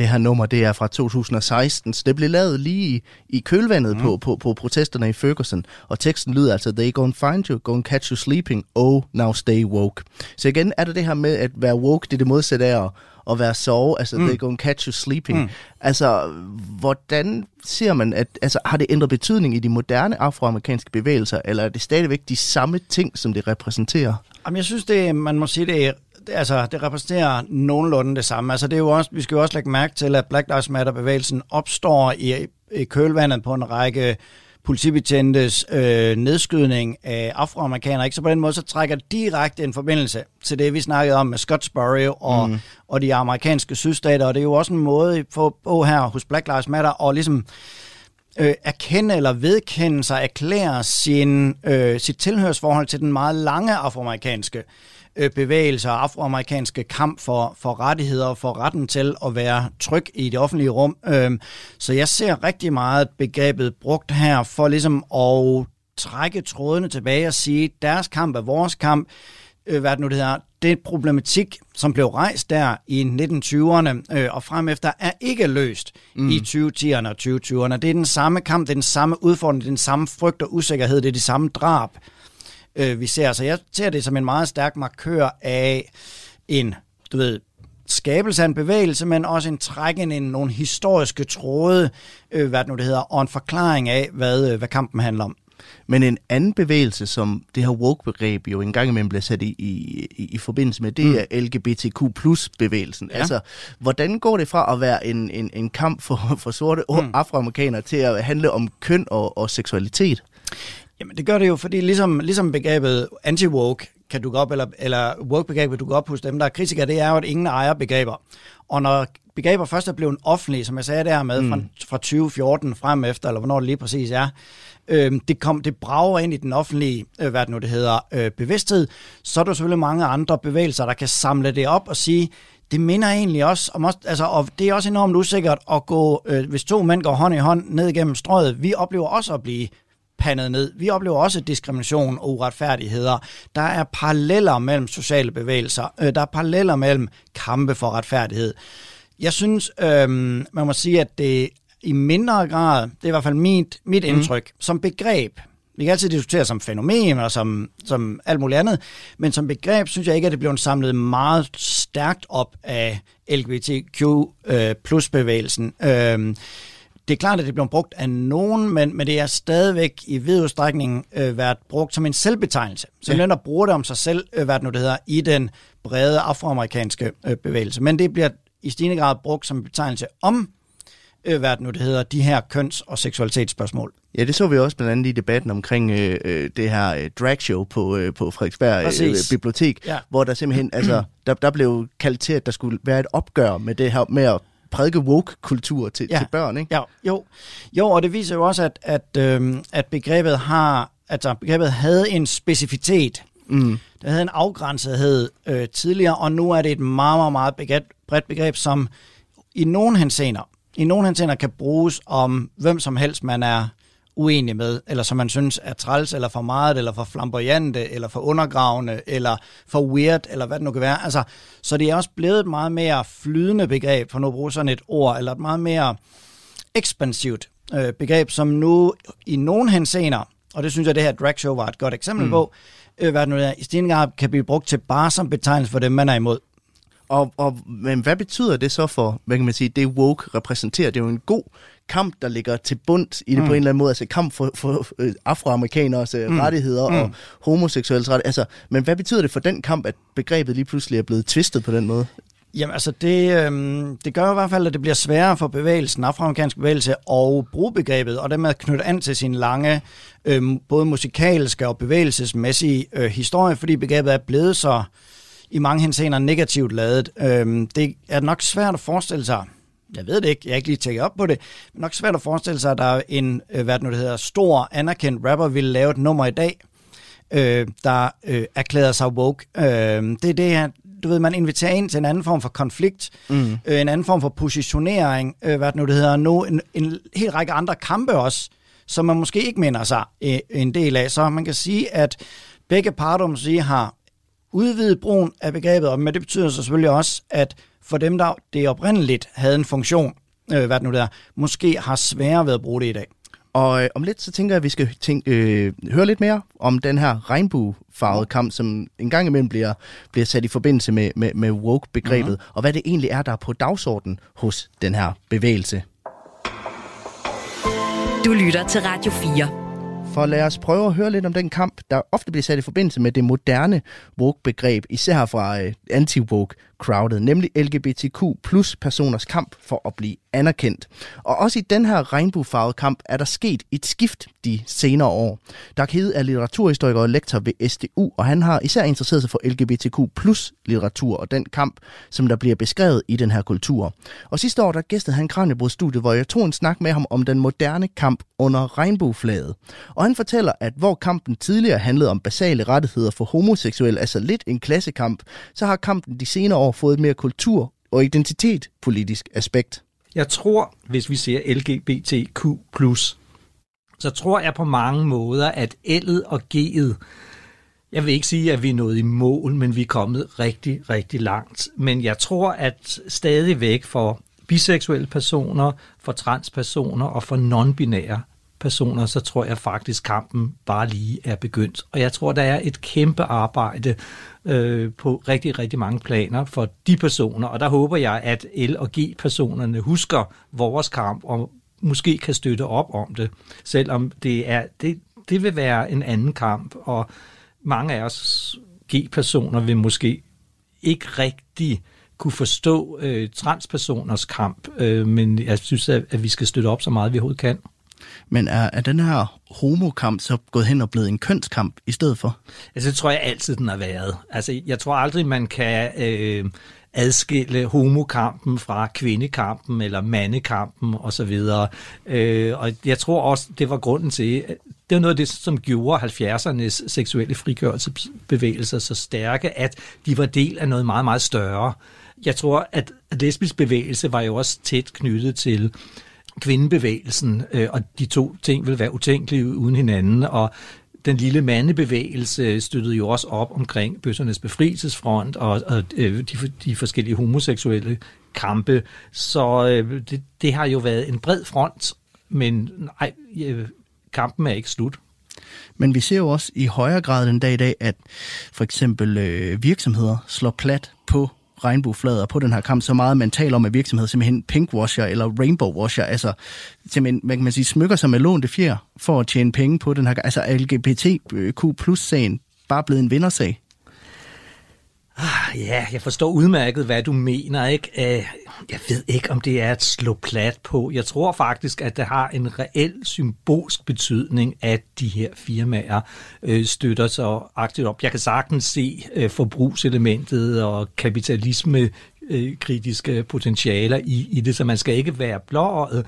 det her nummer, det er fra 2016, så det blev lavet lige i, i kølvandet mm. på, på, på protesterne i Ferguson. Og teksten lyder altså, they gonna find you, gonna catch you sleeping, oh, now stay woke. Så igen er det det her med at være woke, det er det modsatte af at, at være sove, altså mm. they gonna catch you sleeping. Mm. Altså, hvordan ser man, at altså, har det ændret betydning i de moderne afroamerikanske bevægelser, eller er det stadigvæk de samme ting, som det repræsenterer? Jamen, jeg synes, det, man må sige, det er altså, det repræsenterer nogenlunde det samme. Altså, det er jo også, vi skal jo også lægge mærke til, at Black Lives Matter-bevægelsen opstår i, i kølvandet på en række politibetjentes øh, nedskydning af afroamerikanere. Ikke? Så på den måde så trækker direkte en forbindelse til det, vi snakkede om med Scottsboro og, mm. og de amerikanske sydstater. Og det er jo også en måde for, på her hos Black Lives Matter at ligesom øh, erkende eller vedkende sig, erklære sin, øh, sit tilhørsforhold til den meget lange afroamerikanske øh, bevægelse og afroamerikanske kamp for, for rettigheder og for retten til at være tryg i det offentlige rum. Øh, så jeg ser rigtig meget begrebet brugt her for ligesom at trække trådene tilbage og sige, deres kamp er vores kamp. Øh, hvad det nu det hedder? Det problematik, som blev rejst der i 1920'erne øh, og frem efter, er ikke løst mm. i 2010'erne og 2020'erne. Det er den samme kamp, det er den samme udfordring, det er den samme frygt og usikkerhed, det er de samme drab, øh, vi ser. Så jeg ser det som en meget stærk markør af en, du ved, skabelse af en bevægelse, men også en trækken ind nogle historiske tråde, øh, hvad det nu det hedder, og en forklaring af, hvad, øh, hvad kampen handler om. Men en anden bevægelse, som det her woke-begreb jo en gang imellem bliver sat i, i, i, i forbindelse med, det mm. er LGBTQ bevægelsen. Ja. Ja. Altså, hvordan går det fra at være en, en, en kamp for, for sorte mm. afroamerikanere til at handle om køn og, og seksualitet? Jamen det gør det jo, fordi ligesom, ligesom begrebet anti-woke kan dukke op, eller, eller woke-begrebet dukke op hos dem, der er kritikere, det er jo, at ingen ejer begreber. Og når begreber først er blevet offentlige, som jeg sagde der med, mm. fra, fra 2014 frem efter, eller hvornår det lige præcis er, øh, det, kom, det brager ind i den offentlige, øh, hvad det nu det hedder, øh, bevidsthed, så er der selvfølgelig mange andre bevægelser, der kan samle det op og sige, det minder egentlig også om os, altså, og det er også enormt usikkert at gå, øh, hvis to mænd går hånd i hånd ned igennem strøget. Vi oplever også at blive pandet ned. Vi oplever også diskrimination og uretfærdigheder. Der er paralleller mellem sociale bevægelser. Øh, Der er paralleller mellem kampe for retfærdighed. Jeg synes, øhm, man må sige, at det i mindre grad, det er i hvert fald mit, mit indtryk, mm. som begreb, vi kan altid diskutere som fænomen og som, som alt muligt andet, men som begreb synes jeg ikke, at det blev samlet meget stærkt op af LGBTQ øh, plus bevægelsen. Øhm, det er klart, at det bliver brugt af nogen, men, men det er stadigvæk i vid udstrækning øh, været brugt som en selvbetegnelse. Så ja. der bruger det om sig selv, øh, hvad det nu det hedder, i den brede afroamerikanske øh, bevægelse. Men det bliver i stigende grad brugt som en betegnelse om, øh, hvad det nu det hedder, de her køns- og seksualitetsspørgsmål. Ja, det så vi også blandt andet i debatten omkring øh, øh, det her øh, dragshow på, øh, på Frederiksberg øh. Bibliotek, ja. hvor der simpelthen, altså, der, der blev kaldt til, at der skulle være et opgør med det her med at prædike woke-kultur til, Ja. til børn, ikke? Ja, jo. jo, og det viser jo også, at, at, øhm, at begrebet har, altså begrebet havde en specificitet. Mm. Det havde en afgrænsethed øh, tidligere, og nu er det et meget, meget, meget begreb, bredt begreb, som i nogen henseender, i nogen henseender kan bruges om hvem som helst, man er uenig med, eller som man synes er træls, eller for meget, eller for flamboyante, eller for undergravende, eller for weird, eller hvad det nu kan være. Altså, så det er også blevet et meget mere flydende begreb, for nu at bruge sådan et ord, eller et meget mere ekspansivt øh, begreb, som nu i nogen henseender, og det synes jeg, det her drag show var et godt eksempel mm. på, øh, hvad det nu er, i stigende grad kan blive brugt til bare som betegnelse for dem, man er imod. Og, og, men hvad betyder det så for, hvad kan man sige, det woke repræsenterer? Det er jo en god kamp, der ligger til bund i det mm. på en eller anden måde, altså kamp for, for øh, afroamerikaners øh, mm. rettigheder mm. og homoseksuelle rettigheder. Altså, men hvad betyder det for den kamp, at begrebet lige pludselig er blevet tvistet på den måde? Jamen altså, det, øhm, det gør i hvert fald, at det bliver sværere for bevægelsen, afroamerikansk bevægelse, at bruge begrebet, og dermed knytte an til sin lange, øhm, både musikalske og bevægelsesmæssige øh, historie, fordi begrebet er blevet så i mange henseender negativt lavet. Øhm, det er nok svært at forestille sig, jeg ved det ikke, jeg har ikke lige tjekket op på det, men nok svært at forestille sig, at der er en, øh, hvad det nu det hedder, stor, anerkendt rapper ville lave et nummer i dag, øh, der øh, erklærer sig woke. Øh, det er det her, du ved, man inviterer ind til en anden form for konflikt, mm. øh, en anden form for positionering, øh, hvad det nu det hedder, nu en, en hel række andre kampe også, som man måske ikke minder sig øh, en del af. Så man kan sige, at begge parter, om sige, har udvidet brugen af begrebet, men det betyder så selvfølgelig også, at for dem, der det oprindeligt havde en funktion, øh, hvad det nu der, måske har sværere ved at bruge det i dag. Og øh, om lidt, så tænker jeg, at vi skal tænke, øh, høre lidt mere om den her regnbuefarvede kamp, som en gang imellem bliver, bliver sat i forbindelse med, med, med woke-begrebet, mm-hmm. og hvad det egentlig er, der er på dagsordenen hos den her bevægelse. Du lytter til Radio 4. For lad os prøve at høre lidt om den kamp, der ofte bliver sat i forbindelse med det moderne woke-begreb, især fra øh, crowded, nemlig LGBTQ plus personers kamp for at blive anerkendt. Og også i den her regnbuefarvede kamp er der sket et skift de senere år. Dag Hede er litteraturhistoriker og lektor ved SDU, og han har især interesseret sig for LGBTQ plus litteratur og den kamp, som der bliver beskrevet i den her kultur. Og sidste år der gæstede han Kranjebrud-studiet, hvor jeg tog en snak med ham om den moderne kamp under regnbueflaget. Og han fortæller, at hvor kampen tidligere handlede om basale rettigheder for homoseksuelle, altså lidt en klassekamp, så har kampen de senere år fået et mere kultur- og identitet politisk aspekt. Jeg tror, hvis vi ser LGBTQ+, så tror jeg på mange måder, at L'et og G'et, jeg vil ikke sige, at vi er nået i mål, men vi er kommet rigtig, rigtig langt. Men jeg tror, at stadigvæk for biseksuelle personer, for transpersoner og for non-binære personer, så tror jeg faktisk, kampen bare lige er begyndt. Og jeg tror, der er et kæmpe arbejde øh, på rigtig, rigtig mange planer for de personer. Og der håber jeg, at L- og G-personerne husker vores kamp og måske kan støtte op om det, selvom det, er, det, det vil være en anden kamp. Og mange af os G-personer vil måske ikke rigtig kunne forstå øh, transpersoners kamp, øh, men jeg synes, at, at vi skal støtte op så meget, vi overhovedet kan. Men er, er den her homokamp så gået hen og blevet en kønskamp i stedet for? Altså, det tror jeg altid, den har været. Altså, jeg tror aldrig, man kan øh, adskille homokampen fra kvindekampen eller mandekampen osv. Øh, og jeg tror også, det var grunden til, det var noget af det, som gjorde 70'ernes seksuelle frigørelsesbevægelser så stærke, at de var del af noget meget, meget større. Jeg tror, at lesbisk bevægelse var jo også tæt knyttet til kvindebevægelsen, øh, og de to ting vil være utænkelige uden hinanden, og den lille mandebevægelse støttede jo også op omkring bøssernes befrielsesfront og, og øh, de, de forskellige homoseksuelle kampe. Så øh, det, det har jo været en bred front, men nej, øh, kampen er ikke slut. Men vi ser jo også i højere grad den dag i dag, at for eksempel øh, virksomheder slår plat på regnbueflader på den her kamp, så meget man taler om, at virksomheder simpelthen pinkwasher eller rainbowwasher, altså simpelthen, man kan man sige, smykker sig med lånte fjer for at tjene penge på den her, altså LGBTQ plus sagen bare blevet en vindersag. Ah, ja, jeg forstår udmærket, hvad du mener. Ikke? Øh, jeg ved ikke, om det er at slå plat på. Jeg tror faktisk, at det har en reel symbolsk betydning, at de her firmaer øh, støtter sig aktivt op. Jeg kan sagtens se øh, forbrugselementet og kapitalisme kritiske potentialer i, i det, så man skal ikke være blåret.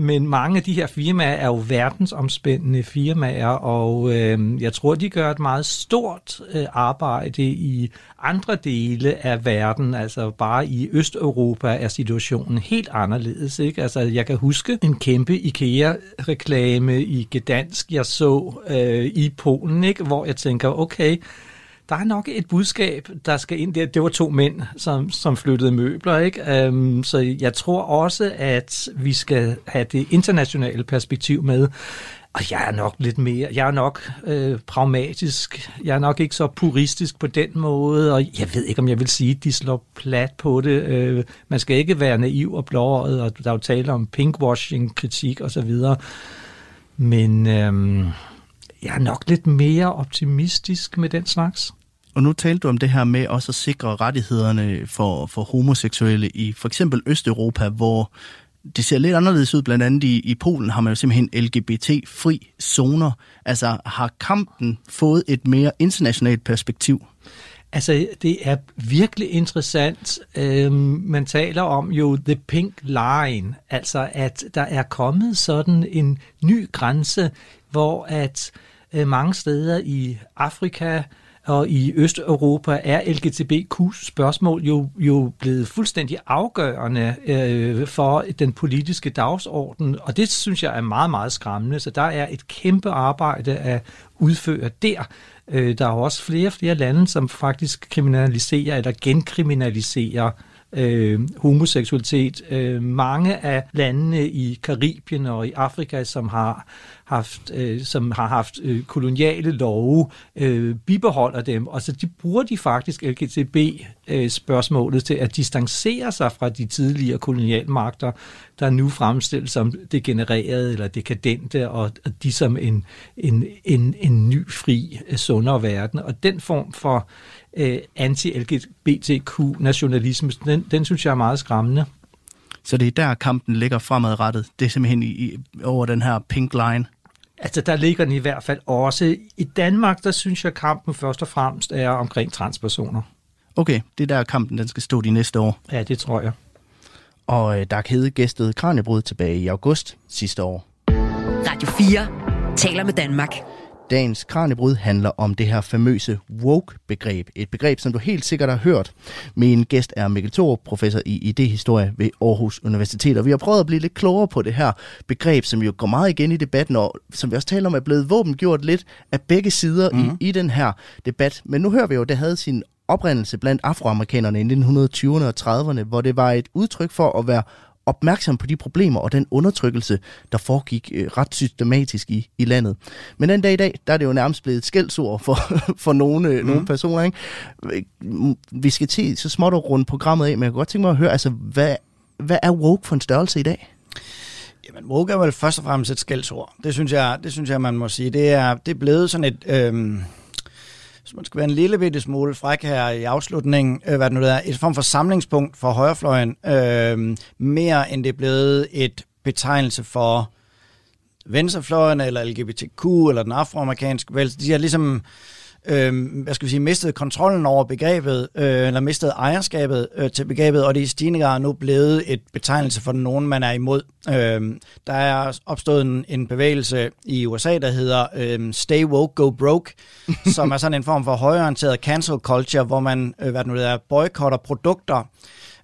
Men mange af de her firmaer er jo verdensomspændende firmaer, og øh, jeg tror, de gør et meget stort øh, arbejde i andre dele af verden. Altså bare i Østeuropa er situationen helt anderledes. Ikke? Altså, jeg kan huske en kæmpe IKEA-reklame i Gdansk, jeg så øh, i Polen, ikke? hvor jeg tænker, okay, der er nok et budskab, der skal ind der. Det var to mænd, som, som flyttede møbler, ikke? Um, så jeg tror også, at vi skal have det internationale perspektiv med. Og jeg er nok lidt mere, jeg er nok øh, pragmatisk, jeg er nok ikke så puristisk på den måde, og jeg ved ikke, om jeg vil sige, at de slår plat på det. Øh, man skal ikke være naiv og blåret, og der er jo tale om pinkwashing, kritik osv. Men øh, jeg er nok lidt mere optimistisk med den slags. Og nu talte du om det her med også at sikre rettighederne for, for homoseksuelle i for eksempel Østeuropa, hvor det ser lidt anderledes ud. Blandt andet i, i Polen har man jo simpelthen LGBT-fri zoner. Altså har kampen fået et mere internationalt perspektiv? Altså, det er virkelig interessant. Øhm, man taler om jo the pink line, altså at der er kommet sådan en ny grænse, hvor at øh, Øh, mange steder i Afrika, og i Østeuropa er LGTBQ-spørgsmål jo, jo blevet fuldstændig afgørende øh, for den politiske dagsorden, og det synes jeg er meget, meget skræmmende. Så der er et kæmpe arbejde at udføre der. Øh, der er også flere og flere lande, som faktisk kriminaliserer eller genkriminaliserer øh, Øh, homoseksualitet. Øh, mange af landene i Karibien og i Afrika, som har haft, øh, som har haft øh, koloniale love, øh, bibeholder dem, og så de bruger de faktisk LGTB-spørgsmålet øh, til at distancere sig fra de tidligere kolonialmagter, der nu fremstilles som degenererede eller dekadente, og, og de som en, en, en, en ny, fri, øh, sundere verden. Og den form for øh, anti-LGBTQ-nationalisme, den, den synes jeg er meget skræmmende. Så det er der, kampen ligger fremadrettet. Det er simpelthen i, i, over den her pink line. Altså, der ligger den i hvert fald også. I Danmark, der synes jeg, kampen først og fremmest er omkring transpersoner. Okay, det er der, kampen den skal stå de næste år. Ja, det tror jeg. Og øh, Dag Hede gæstede Kranjebrud tilbage i august sidste år. Radio 4 taler med Danmark. Dagens Kranjebrud handler om det her famøse woke-begreb. Et begreb, som du helt sikkert har hørt. Min gæst er Mikkel Thorup, professor i idehistorie ved Aarhus Universitet. Og vi har prøvet at blive lidt klogere på det her begreb, som jo går meget igen i debatten, og som vi også taler om, er blevet våbengjort lidt af begge sider mm-hmm. i, i den her debat. Men nu hører vi jo, at det havde sin oprindelse blandt afroamerikanerne i 1920'erne og 30'erne, hvor det var et udtryk for at være opmærksom på de problemer og den undertrykkelse, der foregik øh, ret systematisk i, i landet. Men den dag i dag, der er det jo nærmest blevet et skældsord for, for nogle, mm. nogle personer. Ikke? Vi skal til så småt at runde programmet af, men jeg kan godt tænke mig at høre, altså, hvad, hvad er woke for en størrelse i dag? Jamen, woke er vel først og fremmest et skældsord. Det synes jeg, det synes jeg man må sige. Det er, det er blevet sådan et... Øhm hvis man skal være en lille bitte smule fræk her i afslutningen, øh, hvad det nu er, et form for samlingspunkt for højrefløjen, øh, mere end det er blevet et betegnelse for venstrefløjen, eller LGBTQ, eller den afroamerikanske vel, De har ligesom øh, hvad skal vi sige, mistet kontrollen over begrebet, øh, eller mistet ejerskabet øh, til begrebet, og det er i stigende grad nu blevet et betegnelse for nogen, man er imod. Øh, der er opstået en, en bevægelse i USA, der hedder øh, Stay Woke, Go Broke, som er sådan en form for højorienteret cancel culture, hvor man øh, hvad det nu er, boykotter produkter,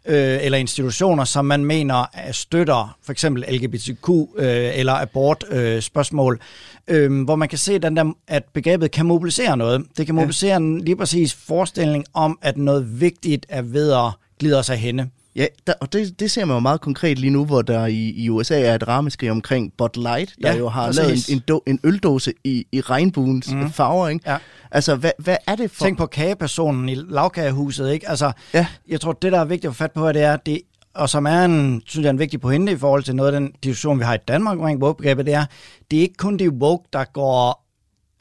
øh, eller institutioner, som man mener støtter for eksempel LGBTQ øh, eller abort øh, spørgsmål, øh, hvor man kan se, den der, at begrebet kan mobilisere noget. Det kan mobilisere ja. en lige præcis forestilling om, at noget vigtigt er ved at glide sig henne. Ja, der, og det, det ser man jo meget konkret lige nu, hvor der i, i USA er et rammeskrig omkring Bud Light, der ja, jo har præcis. lavet en, en, do, en øldåse i, i regnbuens mm. farver. Ikke? Ja. Altså, hvad, hvad er det for... Tænk på kagepersonen i lavkagehuset, ikke? Altså, ja. jeg tror, det, der er vigtigt at få fat på, det er, det og som er en, synes jeg, en vigtig pointe i forhold til noget af den diskussion, vi har i Danmark omkring woke-begrebet, det er, det er ikke kun de woke, der går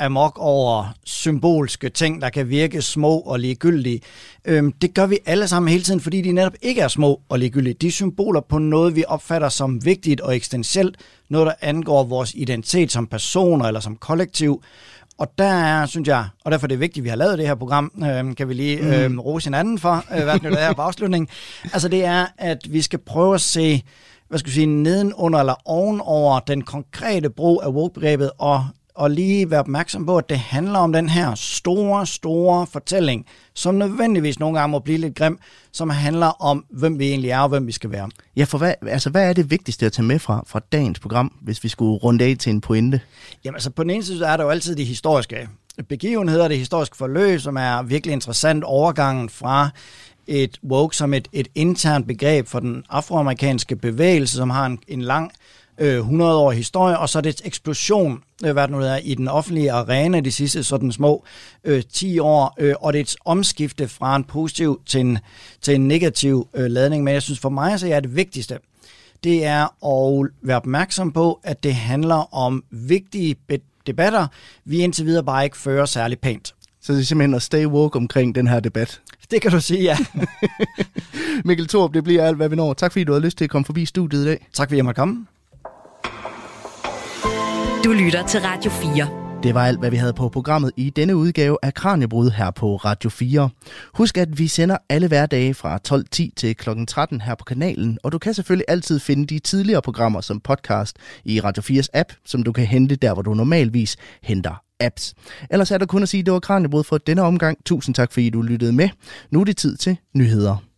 amok over symbolske ting, der kan virke små og ligegyldige. Øhm, det gør vi alle sammen hele tiden, fordi de netop ikke er små og ligegyldige. De er symboler på noget, vi opfatter som vigtigt og eksistentielt, noget, der angår vores identitet som personer eller som kollektiv. Og der er, synes jeg, og derfor er det vigtigt, at vi har lavet det her program, øh, kan vi lige øh, rose hinanden for, øh, hvad det er på afslutningen. Altså det er, at vi skal prøve at se, hvad skal vi sige, nedenunder eller ovenover den konkrete brug af woke-begrebet og og lige være opmærksom på, at det handler om den her store, store fortælling, som nødvendigvis nogle gange må blive lidt grim, som handler om, hvem vi egentlig er og hvem vi skal være. Ja, for hvad, altså, hvad er det vigtigste at tage med fra, fra dagens program, hvis vi skulle runde af til en pointe? Jamen altså, på den ene side er der jo altid de historiske begivenheder, det historiske forløb, som er virkelig interessant overgangen fra et woke som et, et internt begreb for den afroamerikanske bevægelse, som har en, en lang øh, 100 år historie, og så det et eksplosion, øh, hvad det nu er, i den offentlige arena de sidste sådan små øh, 10 år, øh, og det er et omskifte fra en positiv til en, til en negativ øh, ladning. Men jeg synes for mig, så er det vigtigste, det er at være opmærksom på, at det handler om vigtige debatter, vi indtil videre bare ikke fører særlig pænt. Så det er simpelthen at stay woke omkring den her debat. Det kan du sige, ja. Mikkel Thorup, det bliver alt, hvad vi når. Tak fordi du har lyst til at komme forbi studiet i dag. Tak fordi jeg måtte komme. Du lytter til Radio 4. Det var alt, hvad vi havde på programmet i denne udgave af Kranjebrud her på Radio 4. Husk, at vi sender alle hverdage fra 12.10 til kl. 13 her på kanalen, og du kan selvfølgelig altid finde de tidligere programmer som podcast i Radio 4's app, som du kan hente der, hvor du normalvis henter apps. Ellers er der kun at sige, at det var Kranjebrud for denne omgang. Tusind tak, fordi du lyttede med. Nu er det tid til nyheder.